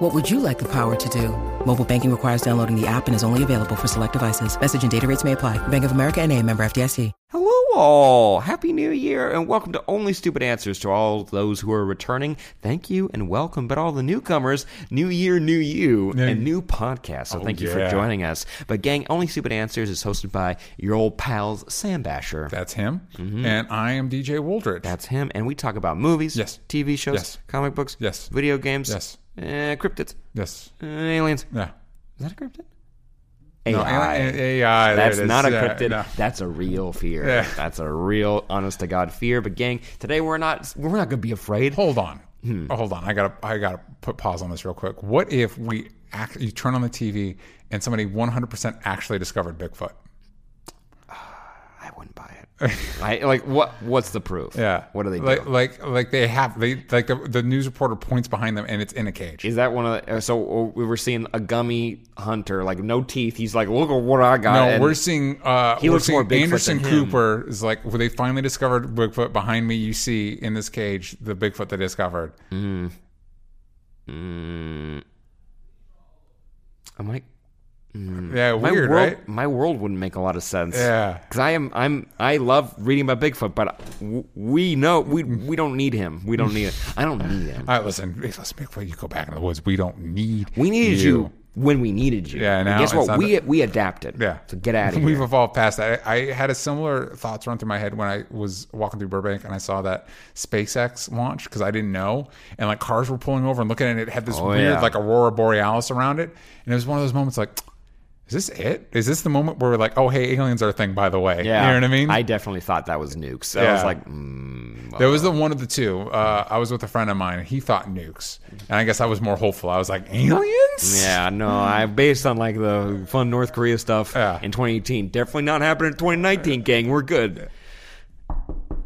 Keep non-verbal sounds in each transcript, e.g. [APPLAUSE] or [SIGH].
What would you like the power to do? Mobile banking requires downloading the app and is only available for select devices. Message and data rates may apply. Bank of America and a member FDIC. Hello, all. Happy New Year, and welcome to Only Stupid Answers to all those who are returning. Thank you and welcome. But all the newcomers, New Year, New You, and new podcast. So Oh, thank you for joining us. But, gang, Only Stupid Answers is hosted by your old pals, Sam Bashor. That's him. And I am DJ Wooldridge. Mm-hmm. That's him. And we talk about movies, Yes. TV shows, Yes. comic books, Yes. video games, Yes. Eh, cryptids, yes. eh, aliens. Yeah. Is that a cryptid? No, AI. alien- AI. there That's it is. not a Yeah, cryptid. no. That's a real fear. Yeah. That's a real, honest to God fear. But gang, today we're not we're not gonna be afraid. Hold on. Hmm. Oh, hold on. I gotta I gotta put pause on this real quick. What if we act, you turn on the TV and somebody 100% actually discovered Bigfoot? [SIGHS] I wouldn't buy it. [LAUGHS] I like what? What's the proof? Yeah. What do they do? like, Like like they have they like the, the news reporter points behind them and it's in a cage. Is that one of the, uh, so we were seeing a gummy hunter like no teeth. He's like, look at what I got. No, and we're seeing. Uh, He we're looks seeing more Bigfoot Anderson than him. Cooper is like when they finally discovered Bigfoot. Behind me, you see in this cage the Bigfoot they discovered. Mm, I'm like, Yeah, my weird, world, right? my world wouldn't make a lot of sense. Yeah. because I am, I'm, I love reading about Bigfoot, but we know we mm. we don't need him. We don't need it. I don't need him. All right, listen, hey, listen, Bigfoot, you go back in the woods. We don't need. We needed you, when we needed you. Yeah, And now guess what? We the- we adapted. Yeah. So get out of [LAUGHS] here. We've evolved past that. I, I had a similar thoughts run through my head when I was walking through Burbank and I saw that SpaceX launch because I didn't know. And like cars were pulling over and looking at it. It had this Oh, weird yeah. like Aurora Borealis around it. And it was one of those moments like, is this it? Is this the moment where we're like, oh, hey, aliens are a thing, by the way? Yeah, You know what I mean? I definitely thought that was nukes. I was like, mm, There was the one of the two. Uh, I was with a friend of mine, and he thought nukes, and I guess I was more hopeful. I was like, aliens? yeah, no. I based on like the fun North Korea stuff Yeah. in 2018. Definitely not happening in 2019, gang. We're good.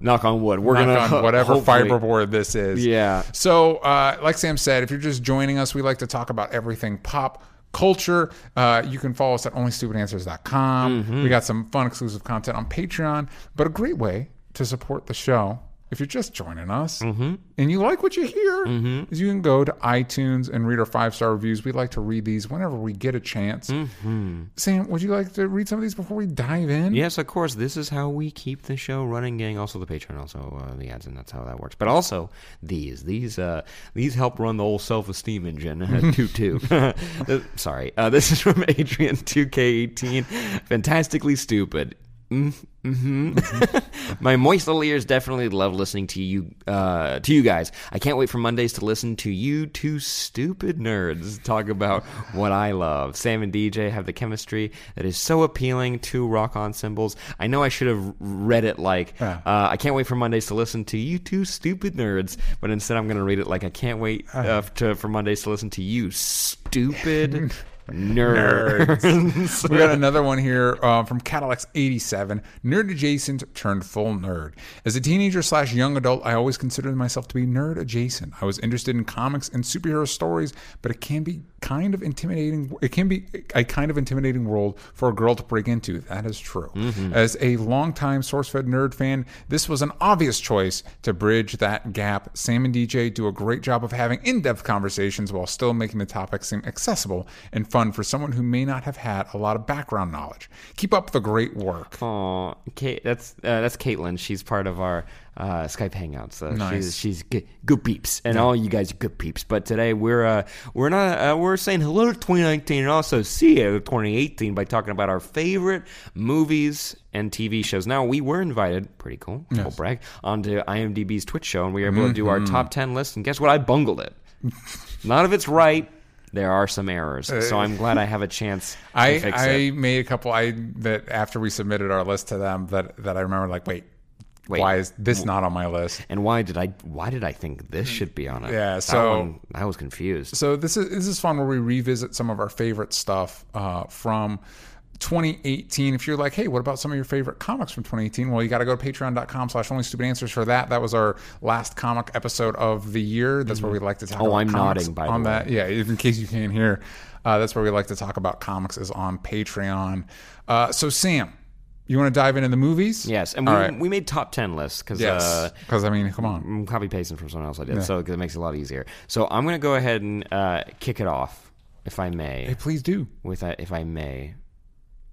Knock on wood. We're Knock gonna [LAUGHS] whatever hopefully- fiberboard this is. Yeah. So, uh, like Sam said, if you're just joining us, we like to talk about everything pop culture. Uh, you can follow us at onlystupidanswers.com. Mm-hmm. We got some fun exclusive content on Patreon, but a great way to support the show. If you're just joining us Mm-hmm. and you like what you hear, is you can go to iTunes and read our five star reviews. We like to read these whenever we get a chance. Sam, would you like to read some of these before we dive in? Yes, of course. This is how we keep the show running, gang. Also, the Patreon, also uh, the ads, and that's how that works. But also these, these, uh, these help run the whole self-esteem engine. toot toot. Uh, [LAUGHS] [LAUGHS] Sorry, uh, this is from [LAUGHS] Adrian two K eighteen. Fantastically stupid. Mm-hmm. My moist little ears definitely love listening to you, uh, to you guys. I can't wait for Mondays to listen to you two stupid nerds talk about what I love. Sam and DJ have the chemistry that is so appealing to rock on symbols. I know I should have read it like, uh, I can't wait for Mondays to listen to you two stupid nerds, but instead I'm going to read it like, I can't wait uh, to, for Mondays to listen to you stupid [LAUGHS] nerds. [LAUGHS] we got another one here uh, from Cadillac's 87. Nerd adjacent turned full nerd. As a teenager slash young adult, I always considered myself to be nerd adjacent. I was interested in comics and superhero stories, but it can be kind of intimidating. It can be a kind of intimidating world for a girl to break into. That is true. As a longtime SourceFed nerd fan, this was an obvious choice to bridge that gap. Sam and DJ do a great job of having in depth conversations while still making the topic seem accessible and fun for someone who may not have had a lot of background knowledge. Keep up the great work. Oh, Kate, that's uh, that's Caitlin. She's part of our uh, Skype Hangouts. Uh, Nice. She's she's good, good peeps, and all you guys are good peeps. But today we're uh, we're not uh, we're saying hello to 2019 and also see you to 2018 by talking about our favorite movies and TV shows. Now we were invited, pretty cool, cool brag, onto IMDb's Twitch show, and we were able to do our top 10 list. And guess what? I bungled it. [LAUGHS] None of it's right. There are some errors, so I'm [LAUGHS] glad I have a chance to I, I it. made a couple I that after we submitted our list to them that that I remember like wait, Wait. why is this not on my list? And why did I? Why did I think this should be on it? Yeah, so- one, I was confused. So this is this is fun where we revisit some of our favorite stuff uh, from 2018. If you're like, hey, what about some of your favorite comics from 2018? Well, you got to go to patreon.com slash only stupid answers for that. That was our last comic episode of the year. That's where we like to talk Oh, about I'm nodding, by the on way. that. Yeah, in case you can't hear, uh, that's where we like to talk about comics is on Patreon. Uh, so, Sam, you want to dive into the movies? Yes, and we, All right. we made top ten lists because Yes. uh, Because, I mean, come on. I'm copy pasting from someone else I did, so 'cause it makes it a lot easier. So I'm going to go ahead and uh, kick it off, if I may, Hey, please do. with uh, if I may,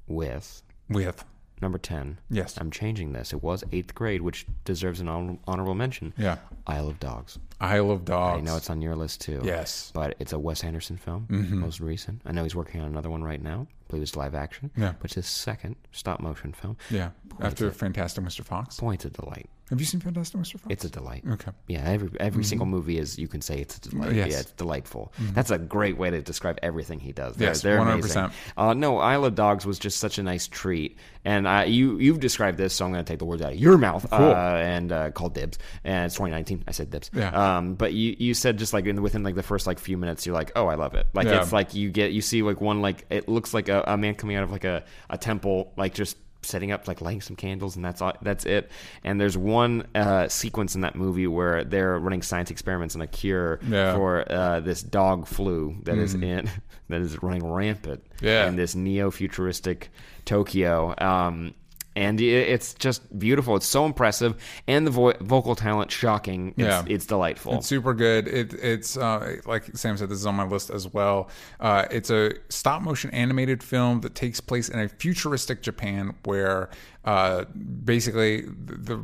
with With. number ten. Yes. I'm changing this. It was eighth grade, which deserves an honor- honorable mention. Yeah. Isle of Dogs. Isle of Dogs. I know it's on your list too. Yes. Mm-hmm. but it's a Wes Anderson film, most recent. I know he's working on another one right now. It's live action. Yeah. it's his second stop motion film. Yeah. After Fantastic Mr. Fox. Boy, it's a delight. Have you seen Fantastic Mr. Fox? It's a delight. Okay. Yeah, every every single movie is you can say it's a delight. Mm-hmm. Yes. Mm-hmm. Yeah, it's delightful. That's a great way to describe everything he does. They're, Yes, they're 100%. amazing. Uh, no, Isle of Dogs was just such a nice treat, and I, you you've described this, so I'm going to take the words out of your mouth Cool. uh, and uh, call dibs. And it's 2019. I said dibs. Yeah. Um, but you you said just like in, within like the first like few minutes, you're like, oh, I love it. Like Yeah. it's like you get you see like one like it looks like a, a man coming out of like a, a temple, like just setting up like lighting some candles and that's all, that's it and there's one uh, sequence in that movie where they're running science experiments on a cure Yeah. for uh, this dog flu that is in [LAUGHS] that is running rampant Yeah. in this neo-futuristic Tokyo um, and it's just beautiful it's so impressive and the vo- vocal talent shocking it's, Yeah. it's delightful It's super good. It, it's uh, like Sam said, this is on my list as well. Uh, it's a stop motion animated film that takes place in a futuristic Japan where uh, basically the, the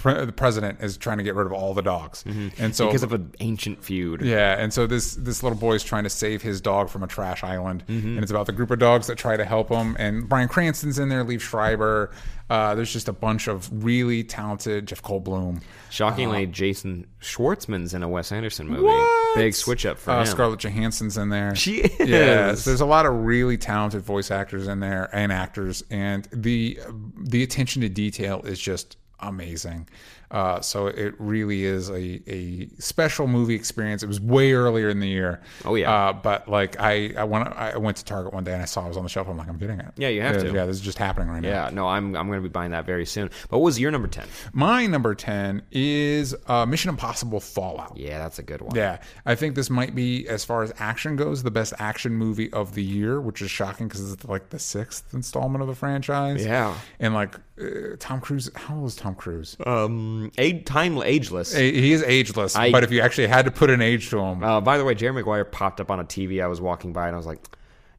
pre- the president is trying to get rid of all the dogs, and so because of an ancient feud yeah, and so this this little boy is trying to save his dog from a trash island, Mm-hmm. and it's about the group of dogs that try to help him. And Bryan Cranston's in there, Liev Schreiber. Uh, there's just a bunch of really talented Jeff Goldblum. Shockingly, Jason Schwartzman's in a Wes Anderson movie. What? Big switch up for Uh, him. Scarlett Johansson's in there. She is. Yes, there's a lot of really talented voice actors in there and actors, and the the attention to detail is just amazing. Uh, so it really is a, a special movie experience. It was way earlier in the year. Oh, yeah. Uh, but like I I went I went to Target one day and I saw it was on the shelf. I'm like I'm getting it. Yeah, you have yeah, to. Yeah, this is just happening right now. Yeah, no, I'm I'm going to be buying that very soon. But what was your number ten? My number ten is uh, Mission Impossible Fallout. Yeah, that's a good one. Yeah, I think this might be, as far as action goes, the best action movie of the year, which is shocking because it's like the sixth installment of the franchise. Yeah. and like uh, Tom Cruise, how old is Tom Cruise? Um, a time ageless. A- he is ageless, I- but if you actually had to put an age to him, Uh, by the way, Jerry Maguire popped up on a TV. I was walking by and I was like,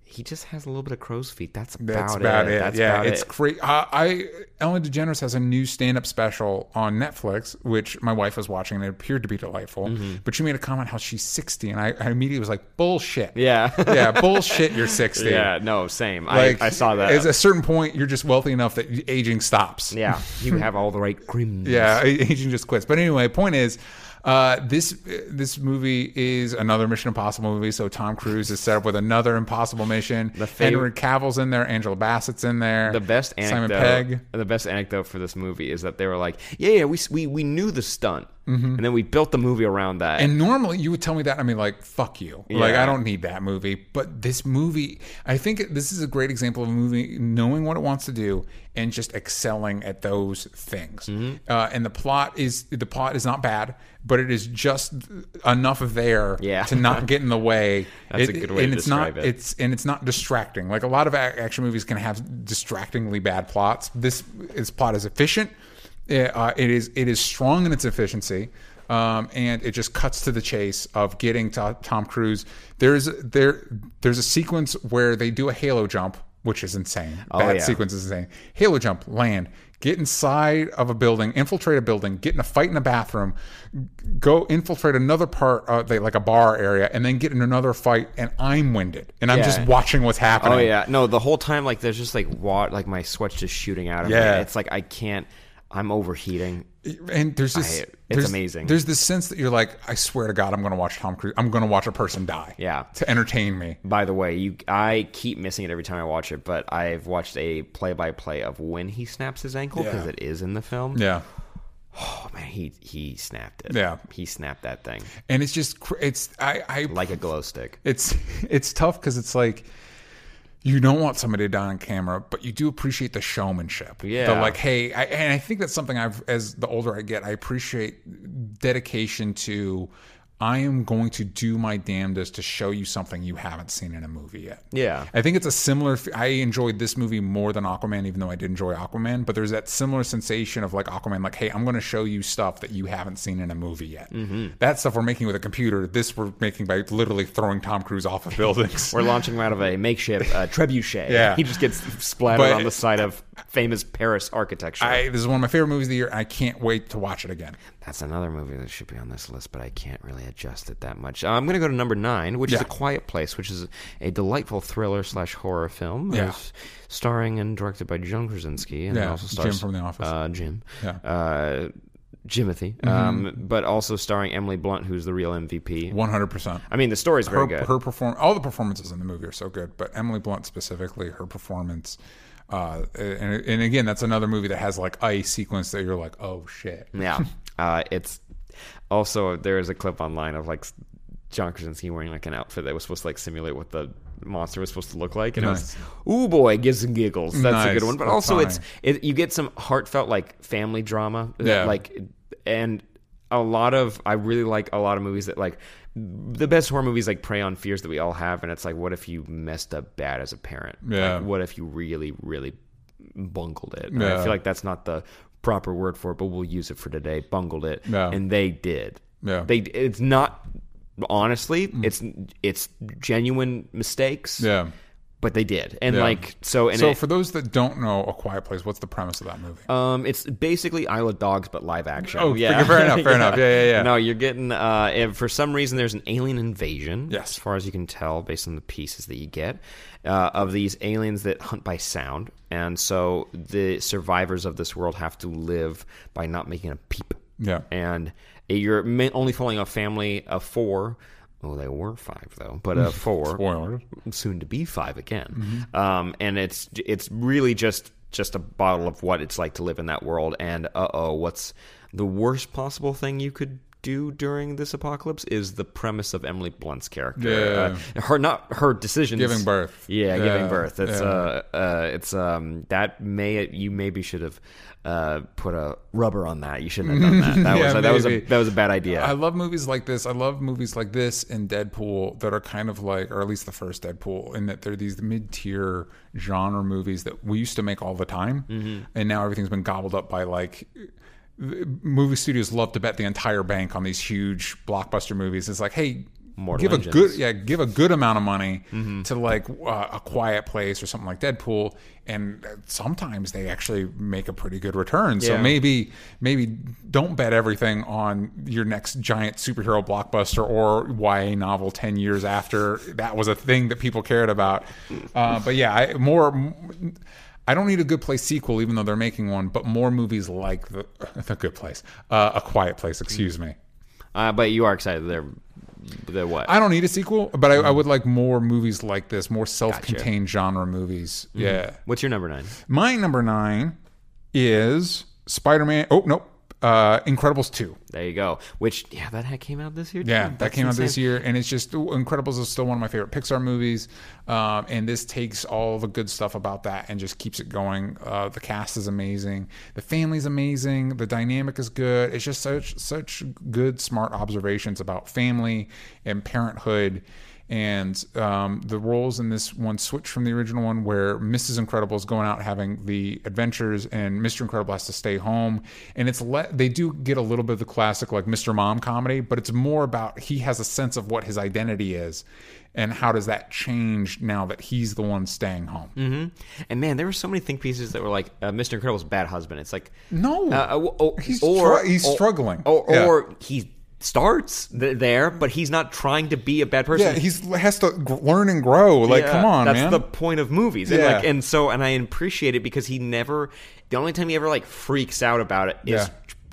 he just has a little bit of crow's feet. That's about that's about it. That's yeah, about it's it. great. Uh, I Ellen DeGeneres has a new stand-up special on Netflix, which my wife was watching, and it appeared to be delightful. Mm-hmm. But she made a comment how she's sixty, and I, I immediately was like, bullshit. Yeah. [LAUGHS] yeah, bullshit. You're sixty. yeah, no, same. Like I, I saw that. At a certain point, you're just wealthy enough that aging stops. yeah, you have all the right [LAUGHS] crims. Yeah, aging just quits. But anyway, point is, uh, this this movie is another Mission Impossible movie. So Tom Cruise is set up with another impossible mission. The fav- Henry Cavill's in there. Angela Bassett's in there. The best Simon anecdote. Pegg. The best anecdote for this movie is that they were like, "Yeah, yeah, we we, we knew the stunt, and then we built the movie around that." Mm-hmm. And normally you would tell me that, I mean, like, fuck you. Like, I don't need that movie. But this movie, I think this is a great example of a movie knowing what it wants to do and just excelling at those things. Mm-hmm. Uh, and the plot is the plot is not bad, but it is just enough there Yeah. to not get in the way. [LAUGHS] That's a good way and to it's not, describe it. It's and it's not distracting. Like a lot of action movies can have distractingly bad plots. This this plot is efficient. It, uh, it is it is strong in its efficiency, um, and it just cuts to the chase of getting to Tom Cruise. There's there there's a sequence where they do a halo jump, which is insane. that Oh, yeah. sequence is insane. Halo jump, land, get inside of a building, infiltrate a building, get in a fight in a bathroom, go infiltrate another part, uh, they, like a bar area, and then get in another fight. And I'm winded, and I'm Yeah. just watching what's happening. oh yeah, no, the whole time like there's just like water, like my sweat's just shooting out of Yeah. me. It's like I can't. I'm overheating. and there's this. It's there's- amazing. there's this sense that you're like i swear to god i'm gonna watch tom cruise i'm gonna watch a person die Yeah. to entertain me By the way, you I keep missing it every time I watch it, but I've watched a play-by-play of when he snaps his ankle because Yeah. it is in the film. yeah Oh man, he he snapped it. Yeah. he snapped that thing and it's just it's i i like a glow stick. it's it's tough because it's like you don't want somebody to die on camera, but you do appreciate the showmanship. Yeah. The like, hey, I, and I think that's something I've, as the older I get, I appreciate dedication to. I am going to do my damnedest to show you something you haven't seen in a movie yet. Yeah. I think it's a similar. I enjoyed this movie more than Aquaman, even though I did enjoy Aquaman. But there's that similar sensation of like Aquaman, like, hey, I'm going to show you stuff that you haven't seen in a movie yet. Mm-hmm. That stuff we're making with a computer. This we're making by literally throwing Tom Cruise off of buildings. [LAUGHS] We're launching him out of a makeshift uh, trebuchet. Yeah. he just gets splattered But- on the side of famous Paris architecture. I, this is one of my favorite movies of the year. I can't wait to watch it again. That's another movie that should be on this list, but I can't really adjust it that much. Uh, I'm going to go to number nine, which is Yeah. A Quiet Place, which is a delightful thriller slash horror film. Yeah. Starring and directed by John Krasinski, and Yeah, also Jim from The Office. Uh, Jim. Yeah. Mm-hmm. Uh, Jimothy, um, but also starring Emily Blunt, who's the real MVP. One hundred percent. I mean, the story's very Her good. her perform all the performances in the movie are so good, but Emily Blunt specifically, her performance. Uh, and, and again, that's another movie that has like a sequence that you're like, oh shit. [LAUGHS] Yeah. Uh, it's also there is a clip online of like John Krasinski wearing like an outfit that was supposed to like simulate what the monster was supposed to look like, and Nice. it was ooh boy, gives and giggles. That's a good one. But That's also, it's it, you get some heartfelt like family drama, Yeah. like and a lot of I really like a lot of movies that like the best horror movies like prey on fears that we all have, and it's like, what if you messed up bad as a parent? Yeah. Like, what if you really, really bungled it? And I feel like that's not the proper word for it, but we'll use it for today. Bungled it, Yeah. and they did. Yeah. Mm. They. It's not honestly. It's it's genuine mistakes. Yeah. But they did, and Yeah. like so. And So it- for those that don't know A Quiet Place, what's the premise of that movie? um, it's basically Isle of Dogs, but live action. Oh, yeah, fair enough, [LAUGHS] fair enough. Yeah, yeah, yeah. No, you're getting. Uh, for some reason, there's an alien invasion. Yes. as far as you can tell, based on the pieces that you get uh, of these aliens that hunt by sound, and so the survivors of this world have to live by not making a peep. Yeah. and you're only following a family of four. Oh, they were five though, but uh, [LAUGHS] four Spoilers. soon to be five again. Mm-hmm. Um, and it's it's really just just a bottle of what it's like to live in that world. And uh oh, what's the worst possible thing you could do during this apocalypse is the premise of Emily Blunt's character. Yeah. Uh, her not her decisions. Giving birth. Yeah, Yeah, giving birth. It's yeah. uh, uh it's um that may you maybe should have uh put a rubber on that. You shouldn't have done that. That Yeah, was a, that was a that was a bad idea. I love movies like this. I love movies like this and Deadpool that are kind of like, or at least the first Deadpool, in that they're these mid-tier genre movies that we used to make all the time, Mm-hmm. and now everything's been gobbled up by like. Movie studios love to bet the entire bank on these huge blockbuster movies. It's like, hey, Mortal give Engines. a good, yeah, give a good amount of money Mm-hmm. to like uh, a Quiet Place or something like Deadpool, and sometimes they actually make a pretty good return. So Yeah. maybe maybe don't bet everything on your next giant superhero blockbuster or YA novel 10 years after that was a thing that people cared about. Uh, but yeah, I, more. I don't need a Good Place sequel, even though they're making one, but more movies like the, [LAUGHS] the Good Place, uh, A Quiet Place. Excuse me. uh, but you are excited. They're they're what? I don't need a sequel, but I, I would like more movies like this, more self-contained genre movies. Yeah. What's your number nine? My number nine is Spider-Man. Oh no, uh, Incredibles two. There you go. Which yeah, that came out this year. Yeah, too. that That's came out this year, and it's just Incredibles is still one of my favorite Pixar movies. Um, and this takes all the good stuff about that and just keeps it going. Uh, the cast is amazing, the family's amazing, the dynamic is good. It's just such such good, smart observations about family and parenthood. And um, the roles in this one switch from the original one, where Mrs. Incredible is going out having the adventures, and Mr. Incredible has to stay home. And it's le- they do get a little bit of the classic like Mr. Mom comedy, but it's more about he has a sense of what his identity is, and how does that change now that he's the one staying home. Mm-hmm. And man, there were so many think pieces that were like uh, Mr. Incredible's bad husband. It's like No, uh, uh, oh, He's or, str- he's or- struggling. or, Yeah. or he starts th- there, but he's not trying to be a bad person. yeah, he's has to g- learn and grow. Like, Yeah, come on, that's man. the point of movies. And Yeah. like, and so, and I appreciate it because he never. The only time he ever like freaks out about it is Yeah.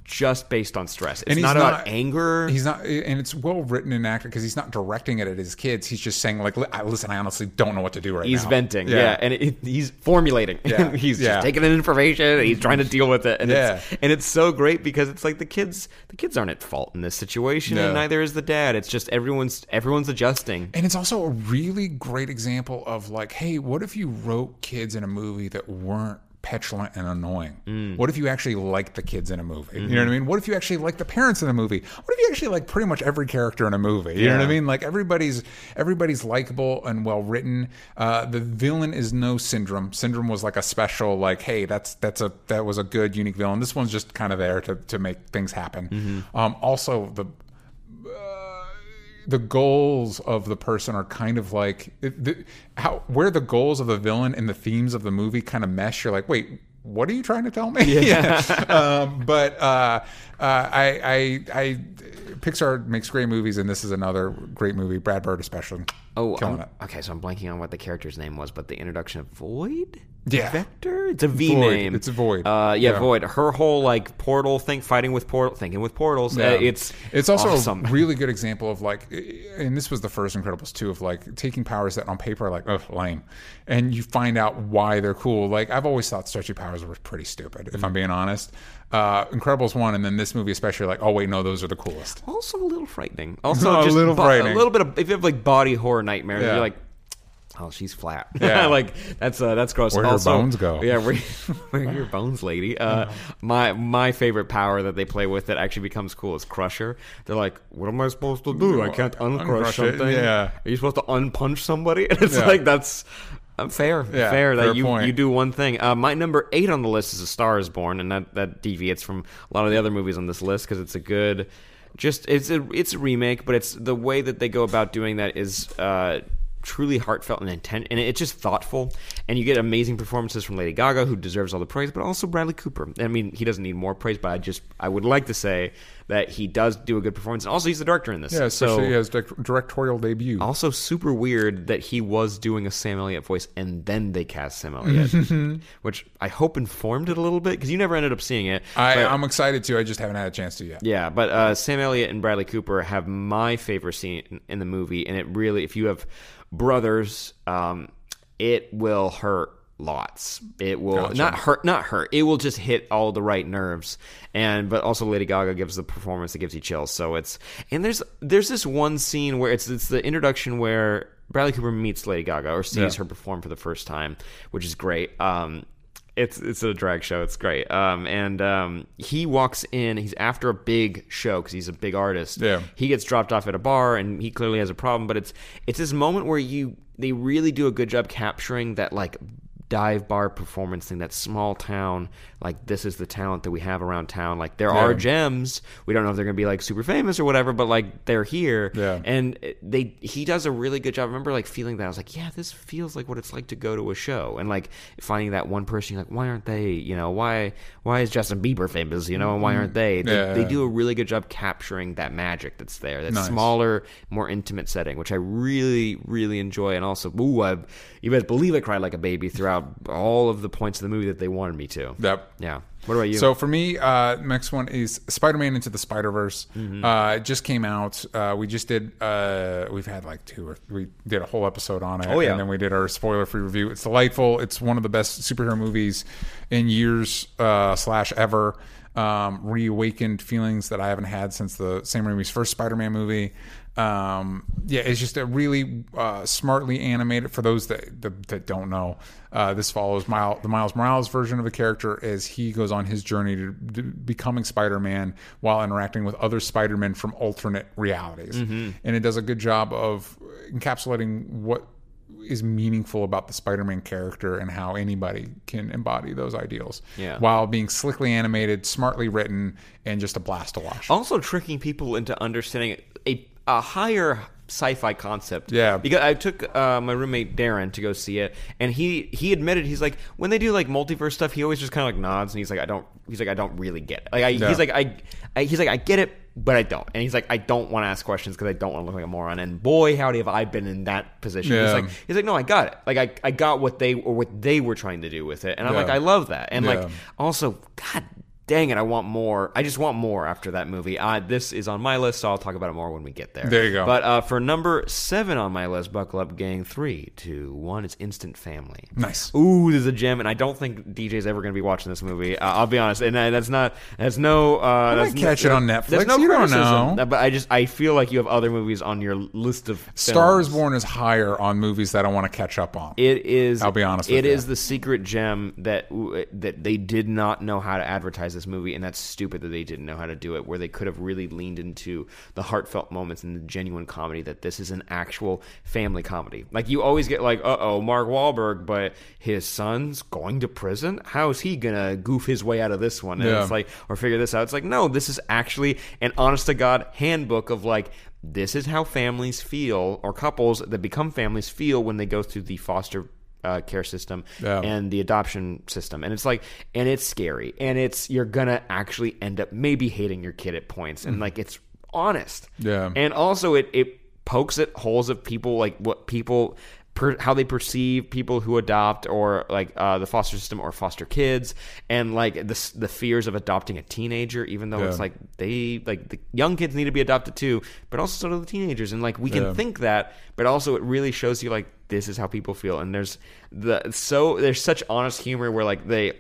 Just based on stress. It's And he's not about anger. He's not, and it's well written and acted because he's not directing it at his kids. He's just saying, like, listen, I honestly don't know what to do right He's now. He's venting, yeah, and it, he's formulating. Yeah, [LAUGHS] he's yeah. just taking in information. And he's trying to deal with it, and Yeah. it's and it's so great because it's like the kids, the kids aren't at fault in this situation, No. and neither is the dad. It's just everyone's everyone's adjusting. And it's also a really great example of like, hey, what if you wrote kids in a movie that weren't petulant and annoying? Mm. What if you actually liked the kids in a movie? You know Mm-hmm. what I mean? What if you actually liked the parents in a movie? What if you actually like pretty much every character in a movie? You know what I mean? Like everybody's everybody's likable and well written. Uh, the villain is no syndrome. Syndrome was like a special, like, hey, that's that's a that was a good unique villain. This one's just kind of there to to make things happen. Mm-hmm. Um, also the the goals of the person are kind of like the, how where the goals of the villain and the themes of the movie kind of mesh. You're like, wait, what are you trying to tell me? Yeah. [LAUGHS] um, but uh, uh, I, I, I, Pixar makes great movies, and this is another great movie. Brad Bird, especially. Oh, um, okay. So I'm blanking on what the character's name was, but the introduction of Voyd. Yeah. Vector. It's a V Voyd. name. It's a Voyd. Uh, yeah, Yeah. Voyd. Her whole like portal thing, fighting with portal, thinking with portals. Yeah. Uh, it's it's also awesome. a [LAUGHS] really good example of like, and this was the first Incredibles too of like taking powers that on paper are like oh lame, and you find out why they're cool. Like I've always thought stretchy powers were pretty stupid, if I'm being honest. Uh, Incredibles one, and then this movie especially like oh wait no those are the coolest. also a little frightening. Also, [LAUGHS] A just little bo- frightening. A little bit of if you have like body horror nightmares, Yeah. you're like, oh, she's flat. [LAUGHS] Yeah. like that's uh, that's gross. Where her Also- bones go. Yeah, where, [LAUGHS] where your bones, lady? Uh, my my favorite power that they play with that actually becomes cool is Crusher. They're like, what am I supposed to do? I can't uncrush Uncrush it, something. yeah. Are you supposed to unpunch somebody? [LAUGHS] And it's Yeah. like that's. Uh, fair, Yeah, fair that fair you point. you do one thing. Uh, my number eight on the list is A Star Is Born, and that, that deviates from a lot of the other movies on this list because it's a good, just it's a it's a remake, but it's the way that they go about doing that is uh, truly heartfelt and intent, and it's just thoughtful. And you get amazing performances from Lady Gaga, who deserves all the praise, but also Bradley Cooper. I mean, he doesn't need more praise, but I just I would like to say that he does do a good performance, and also he's the director in this. Yeah, so, his direct- directorial debut. also, super weird that he was doing a Sam Elliott voice and then they cast Sam Elliott, [LAUGHS] which I hope informed it a little bit because you never ended up seeing it. I, but- I'm excited to. I just haven't had a chance to yet. yeah, but uh, Sam Elliott and Bradley Cooper have my favorite scene in the movie, and it really, if you have brothers, um, it will hurt lots. It will Gotcha. not hurt, not hurt. It will just hit all the right nerves, and but also Lady Gaga gives the performance that gives you chills. So it's and there's there's this one scene where it's it's the introduction where Bradley Cooper meets Lady Gaga or sees Yeah. her perform for the first time, which is great. Um, it's it's a drag show. It's great. Um, and um, he walks in. He's after a big show because he's a big artist. Yeah. He gets dropped off at a bar, and he clearly has a problem. But it's it's this moment where you they really do a good job capturing that like dive bar performance thing. That small town. Like this is the talent that we have around town. Like there are gems. We don't know if they're gonna be like super famous or whatever, but like they're here. Yeah. And they he does a really good job. I remember like feeling that I was like, yeah, this feels like what it's like to go to a show, and like finding that one person. You're like, why aren't they? You know, why why is Justin Bieber famous? You know, and why aren't they? They. Yeah. they do a really good job capturing that magic that's there. That Nice. smaller, more intimate setting, which I really really enjoy. And also, ooh, I, you best believe I cried like a baby throughout all of the points of the movie that they wanted me to. Yep. Yeah. What about you? So for me, uh, next one is Spider-Man Into the Spider-Verse. Mm-hmm. Uh, it just came out. Uh, we just did. Uh, we've had like two or we did a whole episode on it. Oh, yeah. and then we did our spoiler-free review. It's delightful. It's one of the best superhero movies in years uh, slash ever. Um, reawakened feelings that I haven't had since the Sam Raimi's first Spider-Man movie. Um, yeah, it's just a really uh, smartly animated. For those that that, that don't know, uh, this follows Miles, the Miles Morales version of the character as he goes on his journey to, to becoming Spider-Man while interacting with other Spider-Men from alternate realities, and it does a good job of encapsulating what is meaningful about the Spider-Man character and how anybody can embody those ideals, Yeah. while being slickly animated, smartly written, and just a blast to watch. also tricking people into understanding a, higher sci-fi concept. Yeah. Because I took uh, my roommate Darren to go see it, and he he admitted he's like when they do like multiverse stuff, he always just kind of like nods, and he's like I don't he's like I don't really get it. Like I, Yeah. he's like I, I he's like I get it. But I don't, and he's like, I don't want to ask questions because I don't want to look like a moron. And boy, howdy, have I been in that position. He's like, he's like, no, I got it. Like, I, I got what they or what they were trying to do with it, and I'm Yeah. like, I love that. And Yeah. like, also, God dang it, I want more. I just want more after that movie. Uh, this is on my list, so I'll talk about it more when we get there. There you go. But uh, for number seven on my list, buckle up, gang. Three, two, one. It's Instant Family. Nice. Ooh, there's a gem, and I don't think DJ's ever going to be watching this movie. Uh, I'll be honest, and uh, that's not that's no. Uh, that's catch it on There's Netflix. no You don't know. But I just I feel like you have other movies on your list of Star is. Born is higher on movies that I want to catch up on. It is. I'll be honest with It you. the secret gem that that they did not know how to advertise this movie, and that's stupid that they didn't know how to do it. Where they could have really leaned into the heartfelt moments and the genuine comedy. That this is an actual family comedy. Like you always get like, uh oh, Mark Wahlberg, but his son's going to prison. How is he gonna goof his way out of this one? And Yeah. it's like, or figure this out. It's like, no, this is actually an honest to god handbook of like. This is how families feel, or couples that become families feel when they go through the foster uh, care system Yeah. and the adoption system and it's like and it's scary and it's you're gonna actually end up maybe hating your kid at points and like it's honest Yeah. and also it it pokes at holes of people like what people per, how they perceive people who adopt or like uh, the foster system or foster kids and like the the fears of adopting a teenager even though it's like they like the young kids need to be adopted too but also so do the teenagers and like we can Yeah. think that but also it really shows you like this is how people feel and there's the so there's such honest humor where like they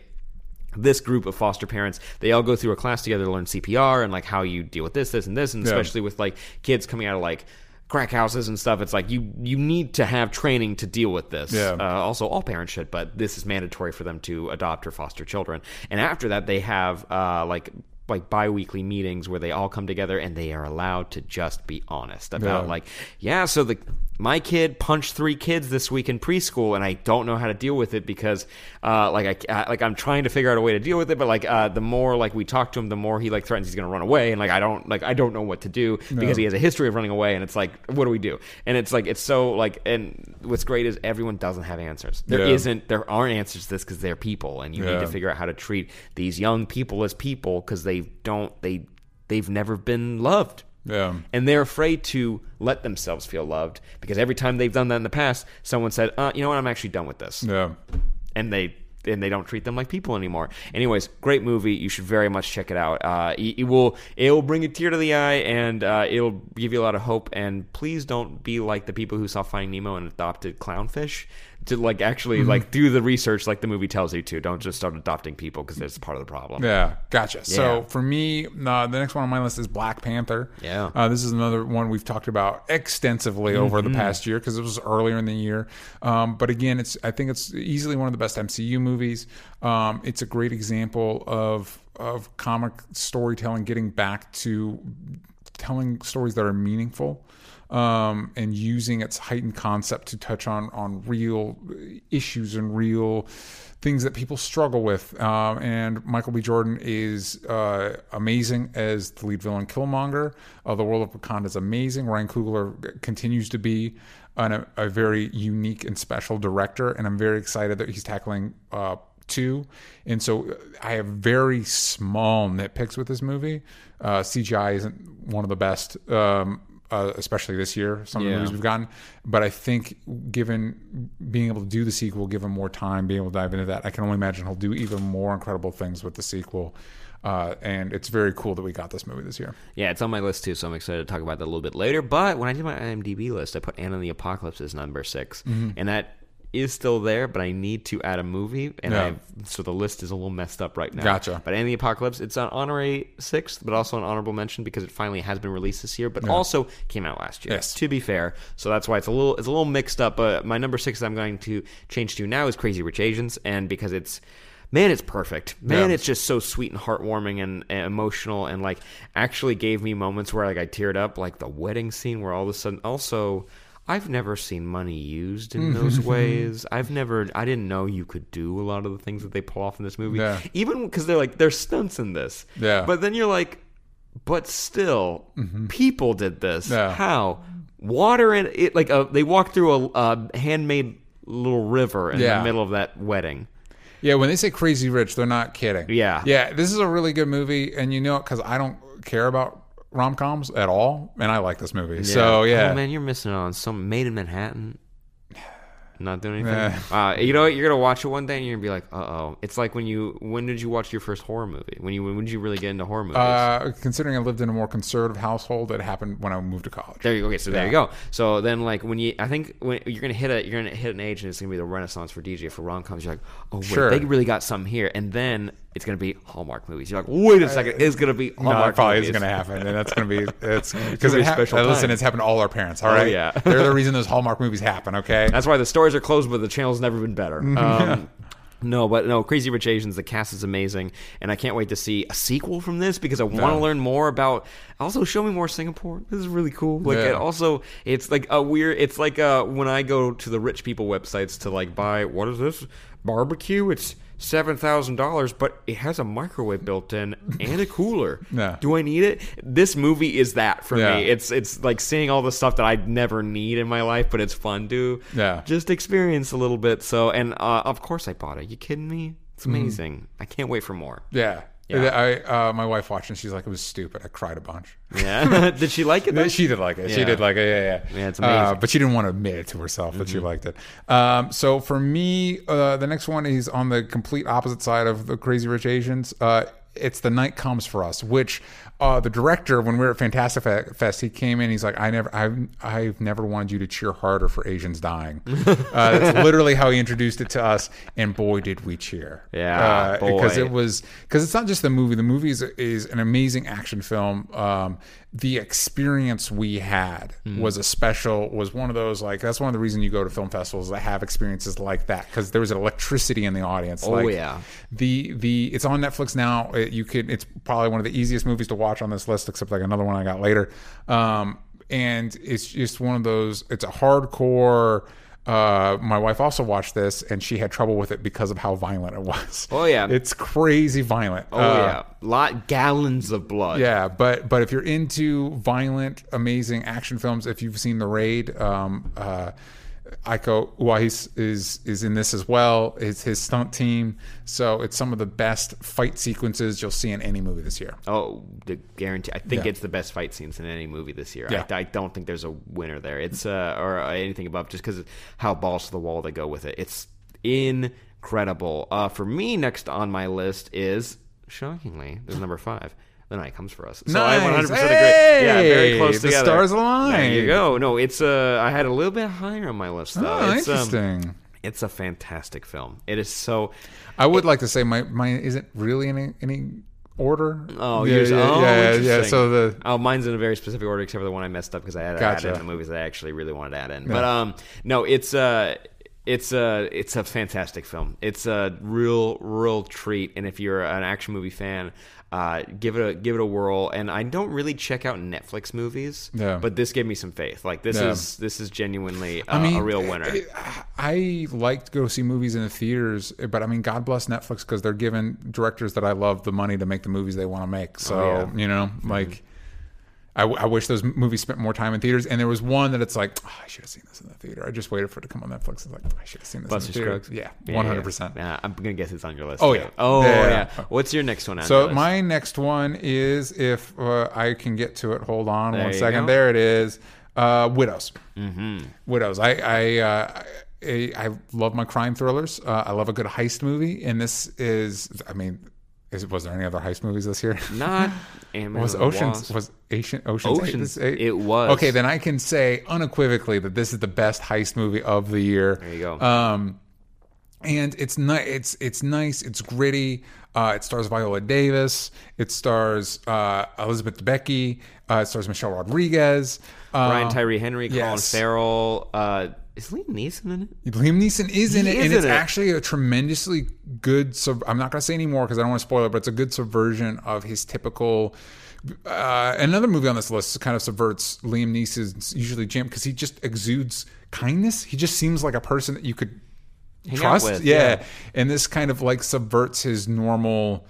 this group of foster parents they all go through a class together to learn cpr and like how you deal with this this and this and Yeah. especially with like kids coming out of like crack houses and stuff it's like you you need to have training to deal with this Yeah. uh, also all parents should but this is mandatory for them to adopt or foster children and after that they have uh, like like bi-weekly meetings where they all come together and they are allowed to just be honest about Yeah. like yeah so the my kid punched three kids this week in preschool and i don't know how to deal with it because uh, like I, I like i'm trying to figure out a way to deal with it but like uh, the more like we talk to him the more he like threatens he's going to run away and like i don't like i don't know what to do because he has a history of running away and it's like what do we do? And it's like it's so like and what's great is everyone doesn't have answers. There Yeah. not there aren't answers to this because they're people and you need to figure out how to treat these young people as people because they don't they they've never been loved Yeah. and they're afraid to let themselves feel loved because every time they've done that in the past someone said uh, you know what i'm actually done with this Yeah. and they and they don't treat them like people anymore. Anyways, great movie. You should very much check it out. Uh, it, it will it will bring a tear to the eye and uh, it'll give you a lot of hope. And please don't be like the people who saw Finding Nemo and adopted clownfish. To like actually like do the research like the movie tells you to. Don't just start adopting people because that's part of the problem. Yeah, gotcha. So for me, uh, the next one on my list is Black Panther. Yeah. uh, this is another one we've talked about extensively over Mm-hmm. the past year because it was earlier in the year. Um, but again, it's I think it's easily one of the best MCU movies. Um, it's a great example of of comic storytelling getting back to telling stories that are meaningful um, and using its heightened concept to touch on on real issues and real things that people struggle with. Um, and Michael B. Jordan is uh, amazing as the lead villain, Killmonger. Uh, the World of Wakanda is amazing. Ryan Coogler continues to be a very unique and special director, and I'm very excited that he's tackling. Uh, two and so uh, i have very small nitpicks with this movie uh, cgi isn't one of the best um, uh, especially this year some of the movies we've gotten. But i think given being able to do the sequel given more time being able to dive into that i can only imagine he'll do even more incredible things with the sequel. Uh, and it's very cool that we got this movie this year. Yeah, it's on my list too, so I'm excited to talk about that a little bit later. But when I did my IMDb list, I put Anna and the Apocalypse as number 6 Mm-hmm. and that is still there. But I need to add a movie, and Yeah. I've so the list is a little messed up right now. Gotcha. But and the Apocalypse, it's an honorary sixth, but also an honorable mention because it finally has been released this year, but also came out last year. Yes. To be fair, so that's why it's a little it's a little mixed up. But my number six that I'm going to change to now is Crazy Rich Asians, and because it's man, it's perfect. Man, Yeah. it's just so sweet and heartwarming and, and emotional, and like actually gave me moments where like I teared up, like the wedding scene where all of a sudden also. I've never seen money used in mm-hmm. those mm-hmm. ways. I've never, I didn't know you could do a lot of the things that they pull off in this movie. Yeah. Even because they're like, there's stunts in this. Yeah. But then you're like, but still, mm-hmm. people did this. Mm-hmm. Yeah. How? Water and it, like, a, they walked through a, a handmade little river in Yeah. the middle of that wedding. Yeah, when they say crazy rich, they're not kidding. Yeah. Yeah, this is a really good movie, and you know it because I don't care about rom coms at all, and I like this movie. So yeah, Oh man, you're missing out on some Made in Manhattan. [SIGHS] Not doing anything. Yeah. Uh, you know what? You're gonna watch it one day and you're gonna be like, uh oh. It's like when you when did you watch your first horror movie? When you when did you really get into horror movies? Uh, considering I lived in a more conservative household, it happened when I moved to college. There you go. Okay, so there you go. So then, like when you, I think when you're gonna hit a, you're gonna hit an age, and it's gonna be the renaissance for DJ for rom coms. You're like, oh wait, Sure. they really got something here, and then it's gonna be Hallmark movies. You're like, wait a second, it's gonna be No, Hallmark it probably movies. isn't going to happen, and that's going to be [LAUGHS] it's because be it ha- special uh, listen. It's happened to all our parents. All right, Oh, yeah. they're the [LAUGHS] reason those Hallmark movies happen. Okay, That's why the stores are closed, but the channel's never been better. Um, no, but no, Crazy Rich Asians. The cast is amazing, and I can't wait to see a sequel from this because I want to No. learn more about. Also, show me more Singapore. This is really cool. Like, Yeah. it also, it's like a weird. It's like uh, when I go to the rich people websites to like buy what is this barbecue? It's seven thousand dollars, but it has a microwave built in and a cooler. [LAUGHS] Yeah. Do I need it? This movie is that for Yeah. me. It's it's like seeing all the stuff that I'd never need in my life, but it's fun to Yeah. just experience a little bit. So, and uh, of course I bought it. You kidding me? It's Mm-hmm. amazing. I can't wait for more. yeah. Yeah. I uh, my wife watched and she's like, it was stupid. I cried a bunch. Yeah. [LAUGHS] Did she like it? Though? She did like it. She did like it. Yeah, yeah. Yeah, it's Uh, amazing. Mm-hmm. but she didn't want to admit it to herself that she liked it. Um, so for me, uh, the next one is on the complete opposite side of the Crazy Rich Asians. Uh, it's the night comes for us, which uh, the director, when we were at Fantastic Fest, he came in. He's like, "I never, I've, I've never wanted you to cheer harder for Asians dying." [LAUGHS] uh, that's literally how he introduced it to us, and boy, did we cheer! Yeah, because boy. it was because it's not just the movie. The movie is, is an amazing action film. Um, the experience we had Mm-hmm. was a special. Was one of those like that's one of the reasons you go to film festivals that have experiences like that because there was an electricity in the audience. Oh, like, yeah. The the it's on Netflix now. It, you could. It's probably one of the easiest movies to watch on this list, except like another one I got later. Um, and it's just one of those. It's a hardcore. Uh, my wife also watched this, and she had trouble with it because of how violent it was. Oh, yeah. [LAUGHS] it's crazy violent. Oh Uh, yeah, lot gallons of blood. yeah, but but if you're into violent, amazing action films, if you've seen The Raid, um, uh, Iko Uwais is is in this as well. It's his stunt team, so it's some of the best fight sequences you'll see in any movie this year. Oh, the guarantee. I think Yeah. it's the best fight scenes in any movie this year. Yeah. I, I don't think there's a winner there. It's uh, or anything above, just because how balls to the wall they go with it. It's incredible. Uh, for me, next on my list is shockingly, there's number five. The night comes for us. So I 100% Nice. agree. Yeah, very close the together. The stars align. There you go. No, it's uh, I had a little bit higher on my list though. Oh, it's, um, interesting. it's a fantastic film. It is so. I would like to say my mine isn't really any any order. Oh, yeah, yours- yeah, oh, yeah, yeah. So the oh, mine's in a very specific order, except for the one I messed up because I had Gotcha. add in the movies that I actually really wanted to add in. But um, no, it's uh it's a it's a fantastic film. It's a real real treat, and if you're an action movie fan, uh, give it a give it a whirl. And I don't really check out Netflix movies, Yeah. but this gave me some faith. Like this Yeah. is this is genuinely uh, I mean, a real winner. I, I like to go see movies in the theaters, but I mean, God bless Netflix because they're giving directors that I love the money to make the movies they want to make. So Oh, yeah. Mm-hmm. you know, like. I, I wish those movies spent more time in theaters, and there was one that it's like, oh, I should have seen this in the theater. I just waited for it to come on Netflix. It's like I should have seen this Buster in the theater. Scruggs? Yeah, one hundred percent. Yeah, I'm gonna guess it's on your list. Oh, yeah. Oh Yeah, yeah. yeah. What's your next one? On So my next one is if uh, I can get to it. Hold on There one second. go. There it is. Uh, Widows. Mm-hmm. Widows. I I, uh, I I love my crime thrillers. Uh, I love a good heist movie, and this is. I mean, is was there any other heist movies this year? [LAUGHS] not Ant-Man was Oceans was Asian Oceans Oceans, Eight- it was. okay. Then I can say unequivocally that this is the best heist movie of the year. There you go. Um, and it's nice. It's it's nice. It's gritty. Uh, it stars Viola Davis. It stars uh, Elizabeth Debicki. Uh, it stars Michelle Rodriguez. Uh, Brian Tyree Henry, Colin yes. Farrell. Is Liam Neeson in it? Liam Neeson is in it, is and in it's it. actually a tremendously good. Sub- I'm not going to say any more because I don't want to spoil it, but it's a good subversion of his typical. Uh, another movie on this list kind of subverts Liam Neeson's usually jam because he just exudes kindness. He just seems like a person that you could Hang trust. with, yeah. yeah. and this kind of like subverts his normal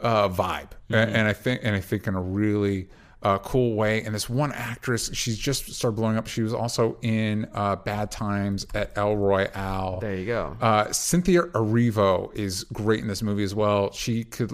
uh, vibe, Mm-hmm. and I think and I think in a really uh, cool way. And this one actress, she's just started blowing up. She was also in uh, Bad Times at El Royale. There you go. Uh, Cynthia Erivo is great in this movie as well. She could.